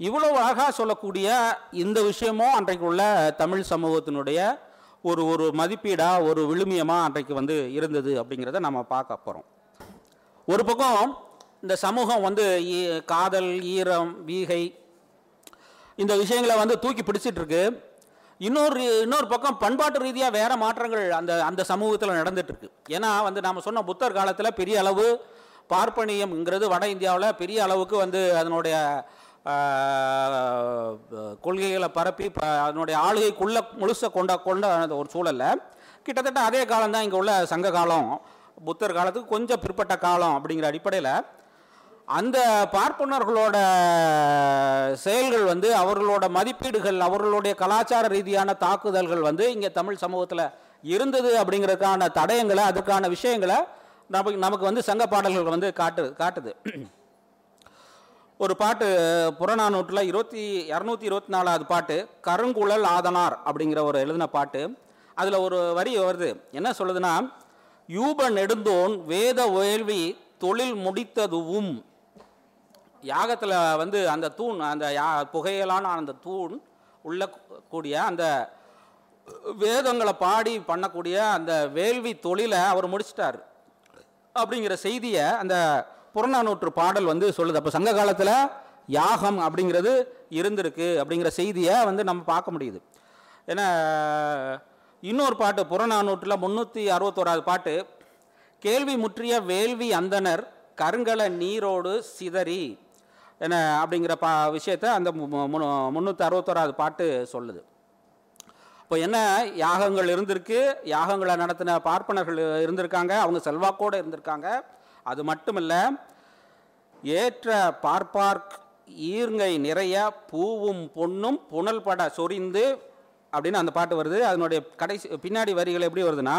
இவ்வளோ அழகாக சொல்லக்கூடிய இந்த விஷயமும் அன்றைக்கு உள்ள தமிழ் சமூகத்தினுடைய ஒரு ஒரு மதிப்பீடாக ஒரு விழுமியமாக அன்றைக்கு வந்து இருந்தது அப்படிங்கிறத நம்ம பார்க்க போகிறோம் ஒரு பக்கம் இந்த சமூகம் வந்து ஈ- காதல் ஈரம் வீகை இந்த விஷயங்களை வந்து தூக்கி பிடிச்சிட்டு இருக்கு இன்னொரு இன்னொரு பக்கம் பண்பாட்டு ரீதியாக வேறு மாற்றங்கள் அந்த அந்த சமூகத்தில் நடந்துகிட்ருக்கு ஏன்னா வந்து நாம் சொன்ன புத்தர் காலத்தில் பெரிய அளவு பார்ப்பனியம்ங்கிறது வட இந்தியாவில் பெரிய அளவுக்கு வந்து அதனுடைய கொள்கைகளை பரப்பி ப- அதனுடைய ஆளுகைக்குள்ள முழுச கொண்ட கொண்ட அந்த ஒரு சூழல்ல. கிட்டத்தட்ட அதே காலம் தான் இங்கே உள்ள சங்க காலம். புத்தர் காலத்துக்கு கொஞ்சம் பிற்பட்ட காலம் அப்படிங்கிற அடிப்படையில் அந்த பார்ப்பனர்களோட செயல்கள் வந்து அவர்களோட மதிப்பீடுகள் அவர்களுடைய கலாச்சார ரீதியான தாக்குதல்கள் வந்து இங்கே தமிழ் சமூகத்தில் இருந்தது அப்படிங்கிறதுக்கான தடயங்களை அதுக்கான விஷயங்களை நமக்கு நமக்கு வந்து சங்க பாடல்கள் வந்து காட்டு காட்டுது. ஒரு பாட்டு புறநானூற்றில் இருபத்தி இரநூத்தி இருபத்தி நாலாவது பாட்டு கருங்குழல் ஆதனார் அப்படிங்கிற ஒரு எழுதின பாட்டு. அதில் ஒரு வரி வருது. என்ன சொல்லுதுன்னா யூப நெடுந்தோன் வேத வேள்வி தொழில் முடித்ததுவும் யாகத்தில் வந்து அந்த தூண் அந்த யா புகையலான அந்த தூண் உள்ள கூடிய அந்த வேதங்களை பாடி பண்ணக்கூடிய அந்த வேள்வி தொழிலை அவர் முடிச்சிட்டார். அப்படிங்கிற செய்தியை அந்த புறநானூற்று பாடல் வந்து சொல்லுது. அப்போ சங்க காலத்தில் யாகம் அப்படிங்கிறது இருந்திருக்கு அப்படிங்கிற செய்தியை வந்து நம்ம பார்க்க முடியுது. ஏன்னா இன்னொரு பாட்டு புறநானூற்றில் முந்நூற்றி அறுபத்தோராது பாட்டு கேள்வி முற்றிய வேள்வி அந்தனர் கருங்கல நீரோடு சிதறி என்ன அப்படிங்கிற பா விஷயத்தை அந்த முந்நூற்றி அறுபத்தோராது பாட்டு சொல்லுது. இப்போ என்ன யாகங்கள் இருந்திருக்கு யாகங்களை நடத்தின பார்ப்பனர்கள் இருந்திருக்காங்க அவங்க செல்வாக்கோடு இருந்திருக்காங்க. அது மட்டுமல்ல ஏற்ற பார்ப்பார்க் ஈர்ங்கை நிறைய பூவும் பொண்ணும் புனல் பட சொரிந்து அப்படின்னு அந்த பாட்டு வருது. அதனுடைய கடைசி பின்னாடி வரிகள் எப்படி வருதுன்னா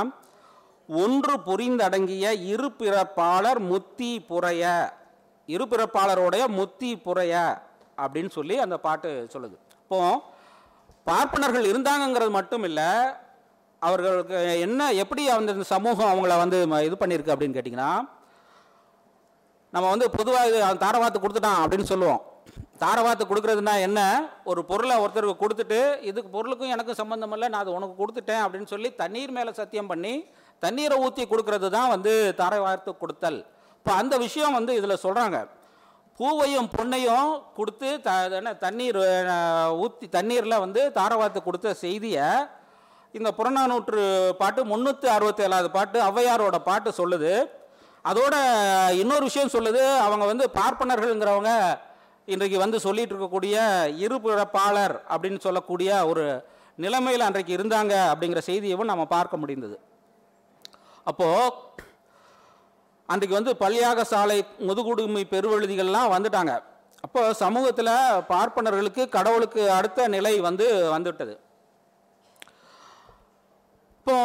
ஒன்று புரிந்தடங்கிய இரு பிறப்பாளர் முத்தி புறைய இருபிறப்பாளரோடைய முத்தி புறைய அப்படின்னு சொல்லி அந்த பாட்டு சொல்லுது. இப்போ பார்ப்பனர்கள் இருந்தாங்கங்கிறது மட்டும் இல்லை அவர்களுக்கு என்ன எப்படி அந்த சமூகம் அவங்கள வந்து ம- இது பண்ணியிருக்கு அப்படின்னு கேட்டிங்கன்னா நம்ம வந்து பொதுவாக இது தாரவாத்து கொடுத்துட்டான் அப்படின்னு சொல்லுவோம். தாரவாத்து கொடுக்குறதுனா என்ன? ஒரு பொருளை ஒருத்தருக்கு கொடுத்துட்டு இதுக்கு பொருளுக்கும் எனக்கும் சம்மந்தம் இல்லை நான் அது உனக்கு கொடுத்துட்டேன் அப்படின்னு சொல்லி தண்ணீர் மேலே சத்தியம் பண்ணி தண்ணீரை ஊற்றி கொடுக்கறது தான் வந்து தாரவாத்து கொடுத்தல். இப்போ அந்த விஷயம் வந்து இதில் சொல்கிறாங்க பூவையும் பொன்னையும் கொடுத்து த என்ன தண்ணீர் ஊற்றி தண்ணீரில் வந்து தாரவாத்து கொடுத்த செய்தியை இந்த புறநானூற்று பாட்டு முந்நூற்றி அறுபத்தேழாவது பாட்டு ஔவையாரோட பாட்டு சொல்லுது. அதோட இன்னொரு விஷயம் சொல்லுது. அவங்க வந்து பார்ப்பனர்கள்ங்கிறவங்க இன்றைக்கு வந்து சொல்லிட்டு இருக்கக்கூடிய இருபிறப்பாளர் அப்படின்னு சொல்லக்கூடிய ஒரு நிலைமையில் அன்றைக்கு இருந்தாங்க அப்படிங்கிற செய்தியவும் நம்ம பார்க்க முடிந்தது. அப்போது அன்றைக்கு வந்து பள்ளியாக சாலை முதுகுடுமை பெருவெழுதிகள்லாம் வந்துட்டாங்க. அப்போ சமூகத்தில் பார்ப்பனர்களுக்கு கடவுளுக்கு அடுத்த நிலை வந்து வந்துவிட்டது. இப்போ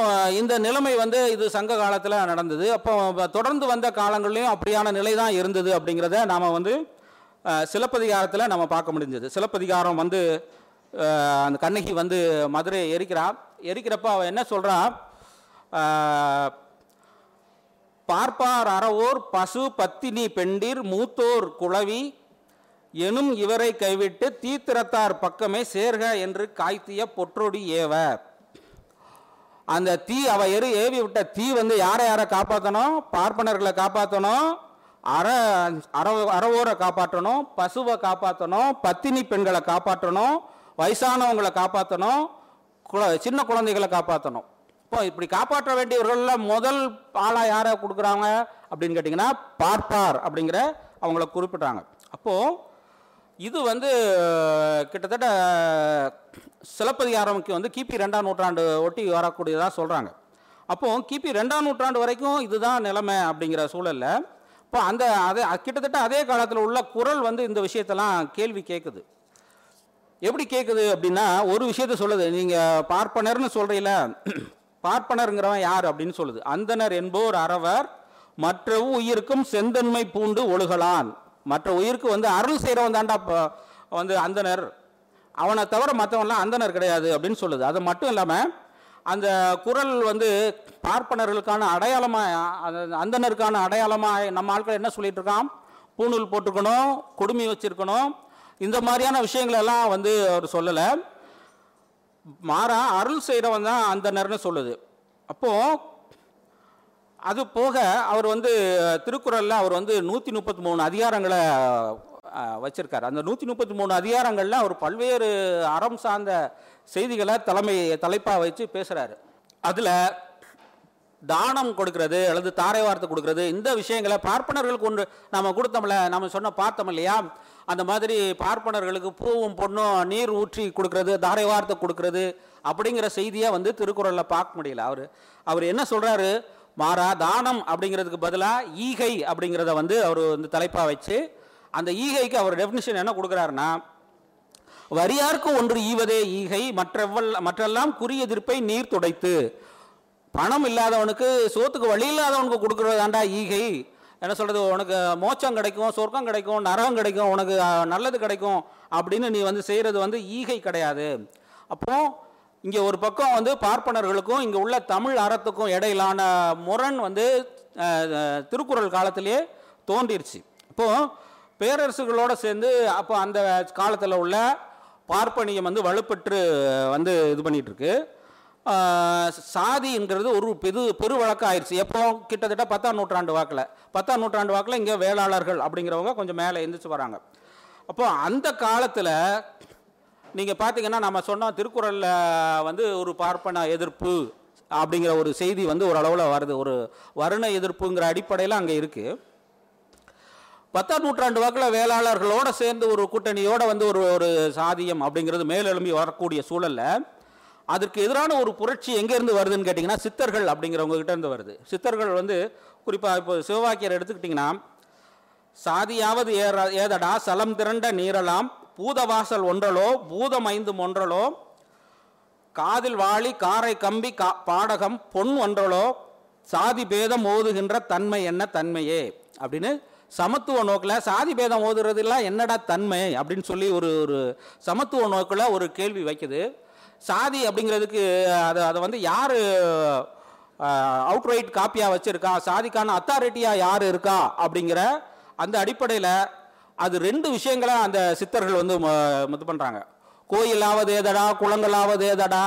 இந்த நிலைமை வந்து இது சங்க காலத்தில் நடந்தது. அப்போ தொடர்ந்து வந்த காலங்கள்லேயும் அப்படியான நிலை தான் இருந்தது அப்படிங்கிறத நாம் வந்து சிலப்பதிகாரத்தில் நம்ம பார்க்க முடிஞ்சது. சிலப்பதிகாரம் வந்து அந்த கண்ணகி வந்து மதுரையை எரிக்கிறா. எரிக்கிறப்ப அவள் என்ன சொல்கிறா பார்ப்பார் அறவோர் பசு பத்தினி பெண்டிர் மூத்தோர் குளவி எனும் இவரை கைவிட்டு தீத்திரத்தார் பக்கமே சேர்க என்று காய்த்திய பொற்றொடி ஏவ அந்த தீ அவ எரி ஏவி விட்ட தீ வந்து யாரை யாரை காப்பாற்றணும் பார்ப்பனர்களை காப்பாற்றணும் அற அற அறவோரை காப்பாற்றணும் பசுவை காப்பாற்றணும் பத்தினி பெண்களை காப்பாற்றணும் வயசானவங்களை காப்பாற்றணும் குழ சின்ன குழந்தைகளை காப்பாற்றணும் இப்போ இப்படி காப்பாற்ற வேண்டியவர்களில் முதல் ஆளாக யாரை கொடுக்குறாங்க அப்படின்னு கேட்டிங்கன்னா பார்ப்பார் அப்படிங்கிற அவங்கள குறிப்பிட்றாங்க. அப்போது இது வந்து கிட்டத்தட்ட சிலப்பதிகாரமுக்கு வந்து கிபி ரெண்டாம் நூற்றாண்டு ஒட்டி வரக்கூடியதாக சொல்கிறாங்க அப்போது கிபி ரெண்டாம் நூற்றாண்டு வரைக்கும் இதுதான் நிலைமை அப்படிங்கிற சூழலில் இப்போ அந்த அதே கிட்டத்தட்ட அதே காலத்தில் உள்ள குரல் வந்து இந்த விஷயத்தெல்லாம் கேள்வி கேட்குது எப்படி கேட்குது அப்படின்னா ஒரு விஷயத்த சொல்லுது. நீங்கள் பார்ப்பனர்னு சொல்கிறீல பார்ப்பனருங்கிறவன் யார் அப்படின்னு சொல்லுது. அந்தனர் என்போர் அறவர் மற்ற உயிருக்கும் செந்தன்மை பூண்டு ஒழுகலான். மற்ற உயிருக்கு வந்து அருள் செய்கிறவன் தாண்டா வந்து அந்தனர். அவனை தவிர மற்றவன்லாம் அந்தனர் கிடையாது அப்படின்னு சொல்லுது. அது மட்டும் இல்லாமல் அந்த குரல் வந்து பார்ப்பனர்களுக்கான அடையாளமாக அந்த அந்தனருக்கான அடையாளமாக நம்ம ஆட்கள் என்ன சொல்லிட்டு இருக்கான் பூணூல் போட்டுக்கணும் கொடுமை வச்சிருக்கணும். இந்த மாதிரியான விஷயங்களெல்லாம் வந்து அவர் சொல்லலை. மாறா அருள் செய்கிறவன் தான் அந்த நேரம்னு சொல்லுது. அப்போது அது போக அவர் வந்து திருக்குறளில் அவர் வந்து நூற்றி முப்பத்தி மூணு அதிகாரங்களை வச்சுருக்கார். அந்த நூற்றி முப்பத்தி மூணு அதிகாரங்களில் அவர் பல்வேறு அறம் சார்ந்த செய்திகளை தலைமை தலைப்பாக வச்சு பேசுகிறாரு அதில் தானம் கொடுக்கறது அல்லது தாரை வார்த்தை கொடுக்கறது இந்த விஷயங்களை பார்ப்பனர்களுக்கு ஒன்று நம்ம கொடுத்தோம்ல நம்ம சொன்ன பார்த்தோம் இல்லையா? அந்த மாதிரி பார்ப்பனர்களுக்கு பூவும் பொண்ணும் நீர் ஊற்றி கொடுக்கறது தாரை வார்த்தை கொடுக்கறது அப்படிங்கிற செய்தியை வந்து திருக்குறளில் பார்க்க முடியல. அவர் அவர் என்ன சொல்கிறாரு மாறா தானம் அப்படிங்கிறதுக்கு பதிலாக ஈகை அப்படிங்கிறத வந்து அவர் வந்து தலைப்பாக வச்சு அந்த ஈகைக்கு அவர் டெஃபினிஷன் என்ன கொடுக்குறாருன்னா வரியார்க்கு ஒன்று ஈவதே ஈகை மற்றவள் மற்றெல்லாம் குறி எதிர்ப்பை நீர் துடைத்து பணம் இல்லாதவனுக்கு சோத்துக்கு வழி இல்லாதவனுக்கு கொடுக்குறதாண்டா ஈகை. என்ன சொல்கிறது உனக்கு மோச்சம் கிடைக்கும் சொர்க்கம் கிடைக்கும் நரகம் கிடைக்கும் உனக்கு நல்லது கிடைக்கும் அப்படின்னு நீ வந்து செய்கிறது வந்து ஈகை கிடையாது. அப்போ இங்கே ஒரு பக்கம் வந்து பார்ப்பனர்களுக்கும் இங்கே உள்ள தமிழ் அறத்துக்கும் இடையிலான முரண் வந்து திருக்குறள் காலத்திலேயே தோன்றிருச்சு. இப்போது பேரரசுகளோடு சேர்ந்து அப்போ அந்த காலத்தில் உள்ள பார்ப்பனியம் வந்து வலுப்பெற்று வந்து இது பண்ணிகிட்ருக்கு சாதிங்கிறது ஒரு பெரு பெரு வழக்கம் ஆயிடுச்சு. எப்போ? கிட்டத்தட்ட பத்தாம் நூற்றாண்டு வாக்கில். பத்தாம் நூற்றாண்டு வாக்கில் இங்கே வேளாளர்கள் அப்படிங்கிறவங்க கொஞ்சம் மேலே எழுந்திரிச்சு வராங்க. அப்போ அந்த காலத்தில் நீங்கள் பார்த்தீங்கன்னா நம்ம சொன்னோம் திருக்குறளில் வந்து ஒரு பார்ப்பன எதிர்ப்பு அப்படிங்கிற ஒரு செய்தி வந்து ஓரளவில் வருது. ஒரு வருண எதிர்ப்புங்கிற அடிப்படையில் அங்கே இருக்குது பத்தாம் நூற்றாண்டு வாக்கில் வேளாளர்களோடு சேர்ந்து ஒரு கூட்டணியோடு வந்து ஒரு ஒரு சாதியம் அப்படிங்கிறது மேலெழும்பி வரக்கூடிய சூழலில் அதற்கு எதிரான ஒரு புரட்சி எங்கேருந்து வருதுன்னு கேட்டிங்கன்னா சித்தர்கள் அப்படிங்கிறவங்க கிட்டேருந்து வருது. சித்தர்கள் வந்து குறிப்பாக இப்போ சிவவாக்கியர் எடுத்துக்கிட்டிங்கன்னா சாதியாவது ஏற ஏதடா சலம் திரண்ட நீரலாம் பூதவாசல் ஒன்றலோ பூதம் ஐந்தும் ஒன்றலோ காதில் வாளி காரை கம்பி கா பாடகம் பொன் ஒன்றலோ சாதி பேதம் ஓதுகின்ற தன்மை என்ன தன்மையே? அப்படின்னு சமத்துவ நோக்கில் சாதி பேதம் ஓதுறதுலாம் என்னடா தன்மை? அப்படின்னு சொல்லி ஒரு ஒரு சமத்துவ நோக்கில் ஒரு கேள்வி வைக்குது. சாதி அப்படிங்கிறதுக்கு அதை அதை வந்து யார் அவுட்ரைட் காப்பியாக வச்சுருக்கா? சாதிக்கான அத்தாரிட்டியாக யார் இருக்கா? அப்படிங்கிற அந்த அடிப்படையில் அது ரெண்டு விஷயங்களை அந்த சித்தர்கள் வந்து ம- இது பண்ணுறாங்க கோயிலாவது ஏதடா குளங்களாவது ஏதடா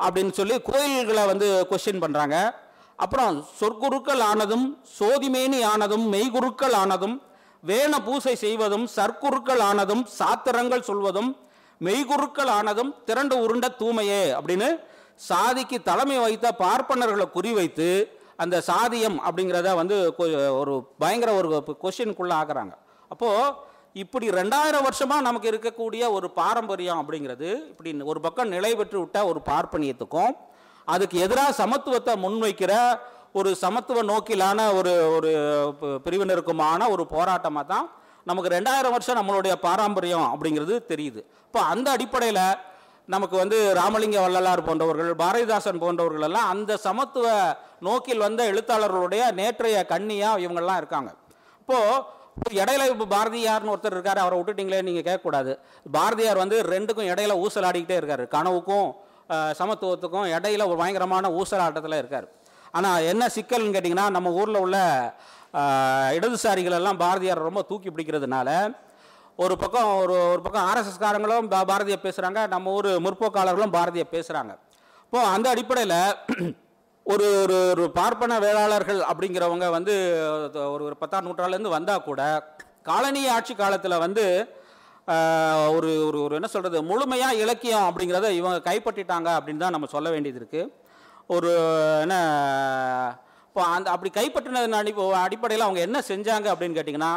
அப்படின்னு சொல்லி கோயில்களை வந்து கொஸ்டின் பண்ணுறாங்க அப்புறம் சொற்குருக்கள் ஆனதும் சோதிமேனி ஆனதும் மெய்குருக்கள் ஆனதும் வேண பூசை செய்வதும் சர்க்குருக்கள் ஆனதும் சாத்திரங்கள் சொல்வதும் மெய்குருக்கள் ஆனதும் திரண்டு உருண்ட தூமையே அப்படின்னு சாதிக்கு தலைமை வைத்த பார்ப்பனர்களை குறிவைத்து அந்த சாதியம் அப்படிங்கிறத வந்து கொ- ஒரு பயங்கர ஒரு கொஷினுக்குள்ளே ஆக்குறாங்க. அப்போது இப்படி ரெண்டாயிரம் வருஷமாக நமக்கு இருக்கக்கூடிய ஒரு பாரம்பரியம் அப்படிங்கிறது இப்படி ஒரு பக்கம் நிலை பெற்று விட்ட ஒரு பார்ப்பனியத்துக்கும் அதுக்கு எதிராக சமத்துவத்தை முன்வைக்கிற ஒரு சமத்துவ நோக்கிலான ஒரு ஒரு பிரிவினருக்குமான ஒரு போராட்டமாக தான் நமக்கு ரெண்டாயிரம் வருஷம் நம்மளுடைய பாரம்பரியம் அப்படிங்கிறது தெரியுது. இப்போ அந்த அடிப்படையில் நமக்கு வந்து ராமலிங்க வள்ளலார் போன்றவர்கள் பாரதிதாசன் போன்றவர்கள் எல்லாம் அந்த சமத்துவ நோக்கில் வந்த எழுத்தாளர்களுடைய நேற்றைய கண்ணியா இவங்கெல்லாம் இருக்காங்க. இப்போது இப்போ இடையில இப்போ பாரதியார்னு ஒருத்தர் இருக்காரு அவரை விட்டுட்டீங்களே நீங்கள் கேட்கக்கூடாது. பாரதியார் வந்து ரெண்டுக்கும் இடையில ஊசலாடிக்கிட்டே இருக்காரு. கனவுக்கும் சமத்துவத்துக்கும் இடையில ஒரு பயங்கரமான ஊசலாட்டத்தில் இருக்கார். ஆனால் என்ன சிக்கல்னு கேட்டிங்கன்னா நம்ம ஊரில் உள்ள இடதுசாரிகளெல்லாம் பாரதியார் ரொம்ப தூக்கி பிடிக்கிறதுனால ஒரு பக்கம் ஒரு ஒரு பக்கம் ஆர்எஸ்எஸ்காரங்களும் பா- பாரதியை பேசுகிறாங்க நம்ம ஊர் முற்போக்காளர்களும் பாரதியை பேசுகிறாங்க இப்போது அந்த அடிப்படையில் ஒரு ஒரு ஒரு பார்ப்பன வேளாளர்கள் அப்படிங்கிறவங்க வந்து ஒரு ஒரு பத்தாம் நூற்றாண்டுலேருந்து வந்தால் கூட காலனி ஆட்சி காலத்தில் வந்து ஒரு ஒரு ஒரு என்ன சொல்கிறது முழுமையாக இலக்கியம் அப்படிங்கிறத இவங்க கைப்பற்றிட்டாங்க அப்படின்னு தான் நம்ம சொல்ல வேண்டியது இருக்குது ஒரு என்ன இப்போ அந்த அப்படி கைப்பற்றினதன் அடி அடிப்படையில் அவங்க என்ன செஞ்சாங்க அப்படின்னு கேட்டிங்கன்னா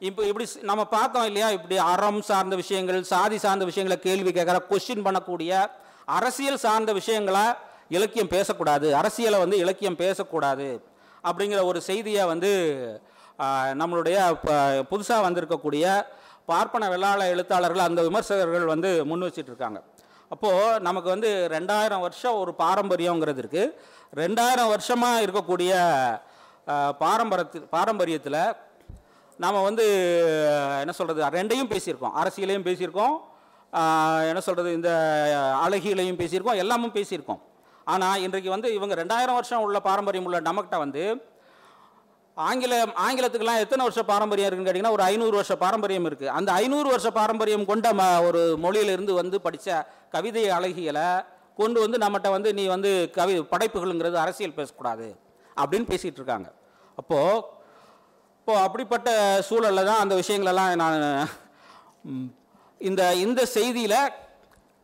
இப்போ இப்படி நம்ம பார்த்தோம் இல்லையா இப்படி அறம் சார்ந்த விஷயங்கள் சாதி சார்ந்த விஷயங்களை கேள்வி கேட்குற கொஸ்டின் பண்ணக்கூடிய அரசியல் சார்ந்த விஷயங்களை இலக்கியம் பேசக்கூடாது அரசியலை வந்து இலக்கியம் பேசக்கூடாது அப்படிங்கிற ஒரு செய்தியை வந்து நம்மளுடைய நம்மளுடைய புதுசாக வந்திருக்கக்கூடிய பார்ப்பன வெள்ளாள எழுத்தாளர்கள் அந்த விமர்சகர்கள் வந்து முன் வச்சிட்ருக்காங்க அப்போது நமக்கு வந்து ரெண்டாயிரம் வருஷம் ஒரு பாரம்பரியங்கிறது இருக்குது ரெண்டாயிரம் வருஷமாக இருக்கக்கூடிய பாரம்பரியத்து பாரம்பரியத்தில் நாம் வந்து என்ன சொல்கிறது ரெண்டையும் பேசியிருக்கோம். அரசியலையும் பேசியிருக்கோம். என்ன சொல்கிறது இந்த அழகியலையும் பேசியிருக்கோம். எல்லாமும் பேசியிருக்கோம். ஆனால் இன்றைக்கு வந்து இவங்க ரெண்டாயிரம் வருஷம் உள்ள பாரம்பரியம் உள்ள நமக்கிட்ட வந்து ஆங்கில ஆங்கிலத்துக்கெல்லாம் எத்தனை வருஷம் பாரம்பரியம் இருக்குன்னு கேட்டிங்கன்னா ஒரு ஐநூறு வருஷ பாரம்பரியம் இருக்குது அந்த ஐநூறு வருஷ பாரம்பரியம் கொண்ட ம ஒரு மொழியிலிருந்து வந்து படித்த கவிதை அழகியலை கொண்டு வந்து நம்மகிட்ட வந்து நீ வந்து கவி படைப்புகளுங்கிறது அரசியல் பேசக்கூடாது அப்படின்னு பேசிகிட்டு இருக்காங்க. அப்போது இப்போது அப்படிப்பட்ட சூழலில் தான் அந்த விஷயங்களெல்லாம் நான் இந்த இந்த செய்தியில்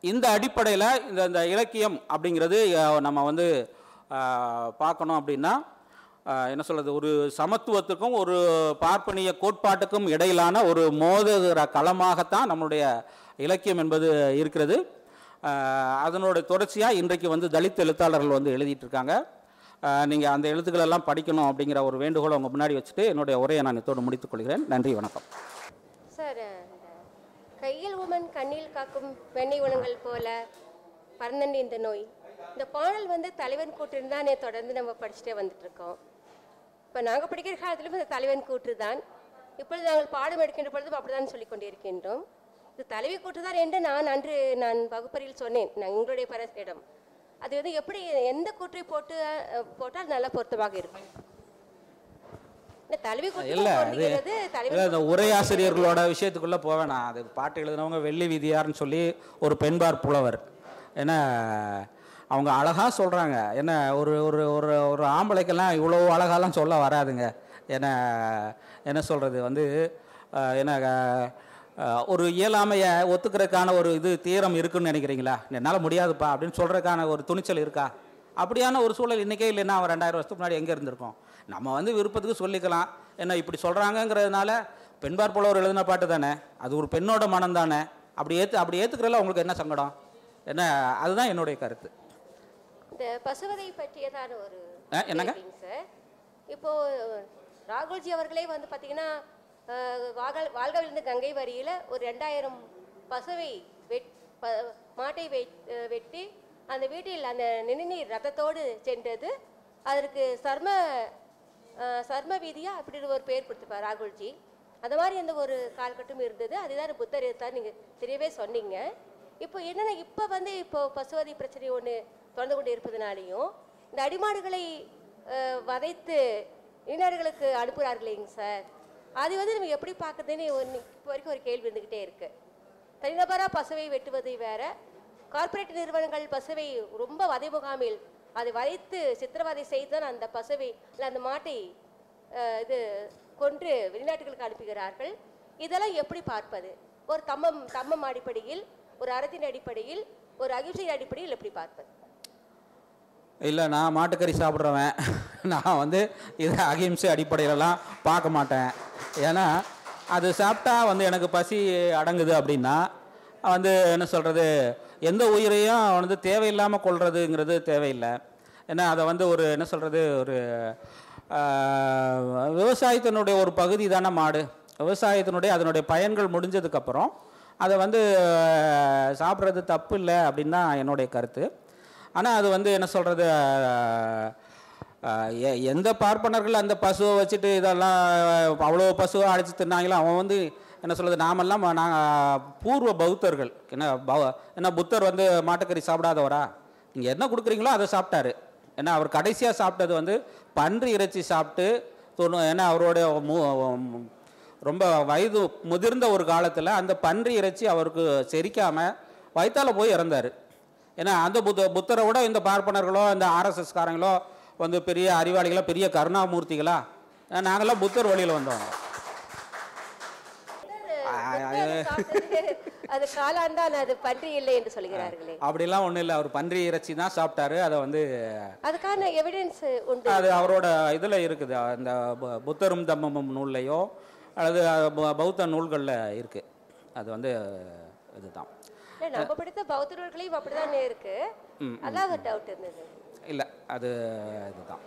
இந்த அடிப்படையில் இந்த இந்த இலக்கியம் அப்படிங்கிறது நம்ம வந்து பார்க்கணும் அப்படின்னா என்ன சொல்கிறது ஒரு சமத்துவத்துக்கும் ஒரு பார்ப்பனிய கோட்பாட்டுக்கும் இடையிலான ஒரு மோதுகிற களமாகத்தான் நம்மளுடைய இலக்கியம் என்பது இருக்கிறது. அதனோட தொடர்ச்சியாக இன்றைக்கு வந்து தலித் எழுத்தாளர்கள் வந்து எழுதிட்டு இருக்காங்க நீங்கள் அந்த எழுத்துக்களெல்லாம் படிக்கணும் அப்படிங்கிற ஒரு வேண்டுகோளை உங்கள் முன்னாடி வச்சுட்டு என்னுடைய உரையை நான் இதோடு முடித்துக் கொள்கிறேன். நன்றி வணக்கம். சார் கையில் உமன் கண்ணில் காக்கும் வெண்ணெய் உணங்கள் போல பறந்தண்டு இந்த நோய். இந்த பாடல் வந்து தலைவன் கூற்றுன்னு தான் தொடர்ந்து நம்ம படிச்சுட்டே வந்துட்டு இருக்கோம் இப்போ நாங்கள் படிக்கிற காலத்திலும் இந்த தலைவன் கூற்று தான். இப்பொழுது நாங்கள் பாடம் எடுக்கின்ற பொழுதும் அப்படிதான் சொல்லிக் கொண்டிருக்கின்றோம். இது தலைவி கூற்று தான் என்று நான் அன்று நான் வகுப்பறையில் சொன்னேன் நான் எங்களுடைய பரசிடம் அது வந்து எப்படி எந்த கூற்றை போட்டு போட்டால் நல்ல பொருத்தமாக இருக்கும்? இல்ல உரையாசிரியர்களோட விஷயத்துக்குள்ள போவேன் அது பாட்டு எழுதினவங்க வெள்ளி விதியார்னு சொல்லி ஒரு பெண்பார் புலவர். ஏன்னா அவங்க அழகா சொல்றாங்க. என்ன ஒரு ஒரு ஒரு ஒரு ஆம்பளைக்கெல்லாம் இவ்வளோ அழகாலாம் சொல்ல வராதுங்க. என்ன என்ன சொல்றது? வந்து என்ன ஒரு இயலாமையை ஒத்துக்கிறதுக்கான ஒரு இது தீரம் இருக்குன்னு நினைக்கிறீங்களா? என்னால் முடியாதுப்பா அப்படின்னு சொல்றதுக்கான ஒரு துணிச்சல் இருக்கா? அப்படியான ஒரு சூழல் இன்றைக்கே இல்லைன்னா அவன் ரெண்டாயிரம் வருஷத்துக்கு முன்னாடி எங்கே இருந்திருக்கோம்? நம்ம வந்து விருப்பத்துக்கு சொல்லிக்கலாம். என்ன இப்படி சொல்கிறாங்கங்கிறதுனால பெண்பார் புலவர் எழுதின பாட்டு தானே? அது ஒரு பெண்ணோட மனம் தானே? அப்படி ஏற்று அப்படி ஏற்றுக்கிறதுல உங்களுக்கு என்ன சங்கடம்? என்ன அதுதான் என்னுடைய கருத்து. இந்த பசுவதை பற்றியதான ஒரு என்னங்க? சார். இப்போ ராகுல்ஜி அவர்களே வந்து பார்த்தீங்கன்னா அஹ், வாகல் வாழ்கவிலிருந்து கங்கை வரியில் ஒரு ரெண்டாயிரம் பசுவை வெட் ப- மாட்டை வெட் வெட்டி அந்த வீட்டில் அந்த நினைநீர் ரத்தத்தோடு சென்றது. அதற்கு சர்ம சர்ம வீதியாக அப்படின்னு ஒரு பேர் கொடுத்துப்பார் ராகுல்ஜி. அந்த மாதிரி எந்த ஒரு காலகட்டம் இருந்தது. அதுதான் புத்தர் தான் நீங்கள் தெரியவே சொன்னீங்க. இப்போ என்னென்னா இப்போ வந்து இப்போ பசுவதி பிரச்சனை ஒன்று தொடர்ந்து கொண்டு இருப்பதனாலையும் இந்த அடிமாடுகளை வதைத்து வதைத்து அனுப்புகிறார்கள் அனுப்புகிறார்களேங்க சார்? அது வந்து நம்ம எப்படி பார்க்குறதுன்னு ஒன்று இப்போ வரைக்கும் ஒரு கேள்வி இருந்துக்கிட்டே இருக்கு. தனிநபராக பசுவை வெட்டுவது வேற கார்ப்பரேட் நிறுவனங்கள் பசுவை ரொம்ப வதை முகாமில் அதை வதைத்து சித்திரவதை செய்துதான் அந்த பசுவை இல்லை அந்த மாட்டை இது கொன்று வெளிநாட்டுகளுக்கு அனுப்புகிறார்கள். இதெல்லாம் எப்படி பார்ப்பது? ஒரு தம்மம் தம்மம் அடிப்படையில் ஒரு அறத்தின் அடிப்படையில் ஒரு அகிம்சையின் அடிப்படையில் எப்படி பார்ப்பது? இல்லை நான் மாட்டுக்கறி சாப்பிட்றவன். நான் வந்து இதை அகிம்சை அடிப்படையிலலாம் பார்க்க மாட்டேன். ஏன்னா அது சாப்பிட்டா வந்து எனக்கு பசி அடங்குது அப்படின்னா வந்து என்ன சொல்கிறது எந்த உயிரையும் வந்து தேவையில்லாமல் கொள்றதுங்கிறது தேவையில்லை. ஏன்னா அதை வந்து ஒரு என்ன சொல்கிறது ஒரு விவசாயத்தினுடைய ஒரு பகுதி தானே மாடு. விவசாயத்தினுடைய அதனுடைய பயன்கள் முடிஞ்சதுக்கப்புறம் அதை வந்து சாப்பிட்றது தப்பு இல்லை அப்படின்னு தான் என்னுடைய கருத்து. ஆனால் அது வந்து என்ன சொல்கிறது எந்த பார்ப்பனர்கள் அந்த பசுவை வச்சுட்டு இதெல்லாம் அவ்வளோ பசுவை அழைச்சி தின்னாங்களோ அவன் வந்து என்ன சொல்கிறது நாமெல்லாம் நாங்கள் பூர்வ பௌத்தர்கள். என்ன பௌ என்ன புத்தர் வந்து மாட்டுக்கறி சாப்பிடாதவரா? நீங்கள் என்ன கொடுக்குறீங்களோ அதை சாப்பிட்டாரு. ஏன்னா அவர் கடைசியாக சாப்பிட்டது வந்து பன்றி இறைச்சி சாப்பிட்டு தொண்ணூ ஏன்னா அவருடைய மு- ரொம்ப வயது முதிர்ந்த ஒரு காலத்தில் அந்த பன்றி இறைச்சி அவருக்கு செரிக்காமல் வயிற்றால் போய் இறந்தார். ஏன்னா அந்த புத்த புத்தரை விட இந்த பார்ப்பனர்களோ இந்த ஆர்எஸ்எஸ் காரங்களோ வந்து பெரிய அறிவாளிகளோ பெரிய கருணாமூர்த்திகளா? அஹ் நாங்கெல்லாம் புத்தர் வழியில் வந்தோம். அது காளான்தான் அது பன்றி இல்லை என்று சொல்கிறார்களே. அப்படிலாம் ஒன்றும் இல்லை. அவர் பன்றி இறைச்சி தான் சாப்பிட்டாரு. அதை வந்து அதுக்கான எவிடன்ஸ் உண்டு. அது அவரோட இதில் இருக்குது. அந்த புத்தரும் தம்மமும் நூல்லையோ அல்லது பௌத்த நூல்களில் இருக்குது அது வந்து இதுதான். இல்ல, நம்ம படித்த பௌத்தர்களையும் அப்படிதான் இருக்கு? அதான் ஒரு டவுட் இருந்தது. இல்லை அது இதுதான்.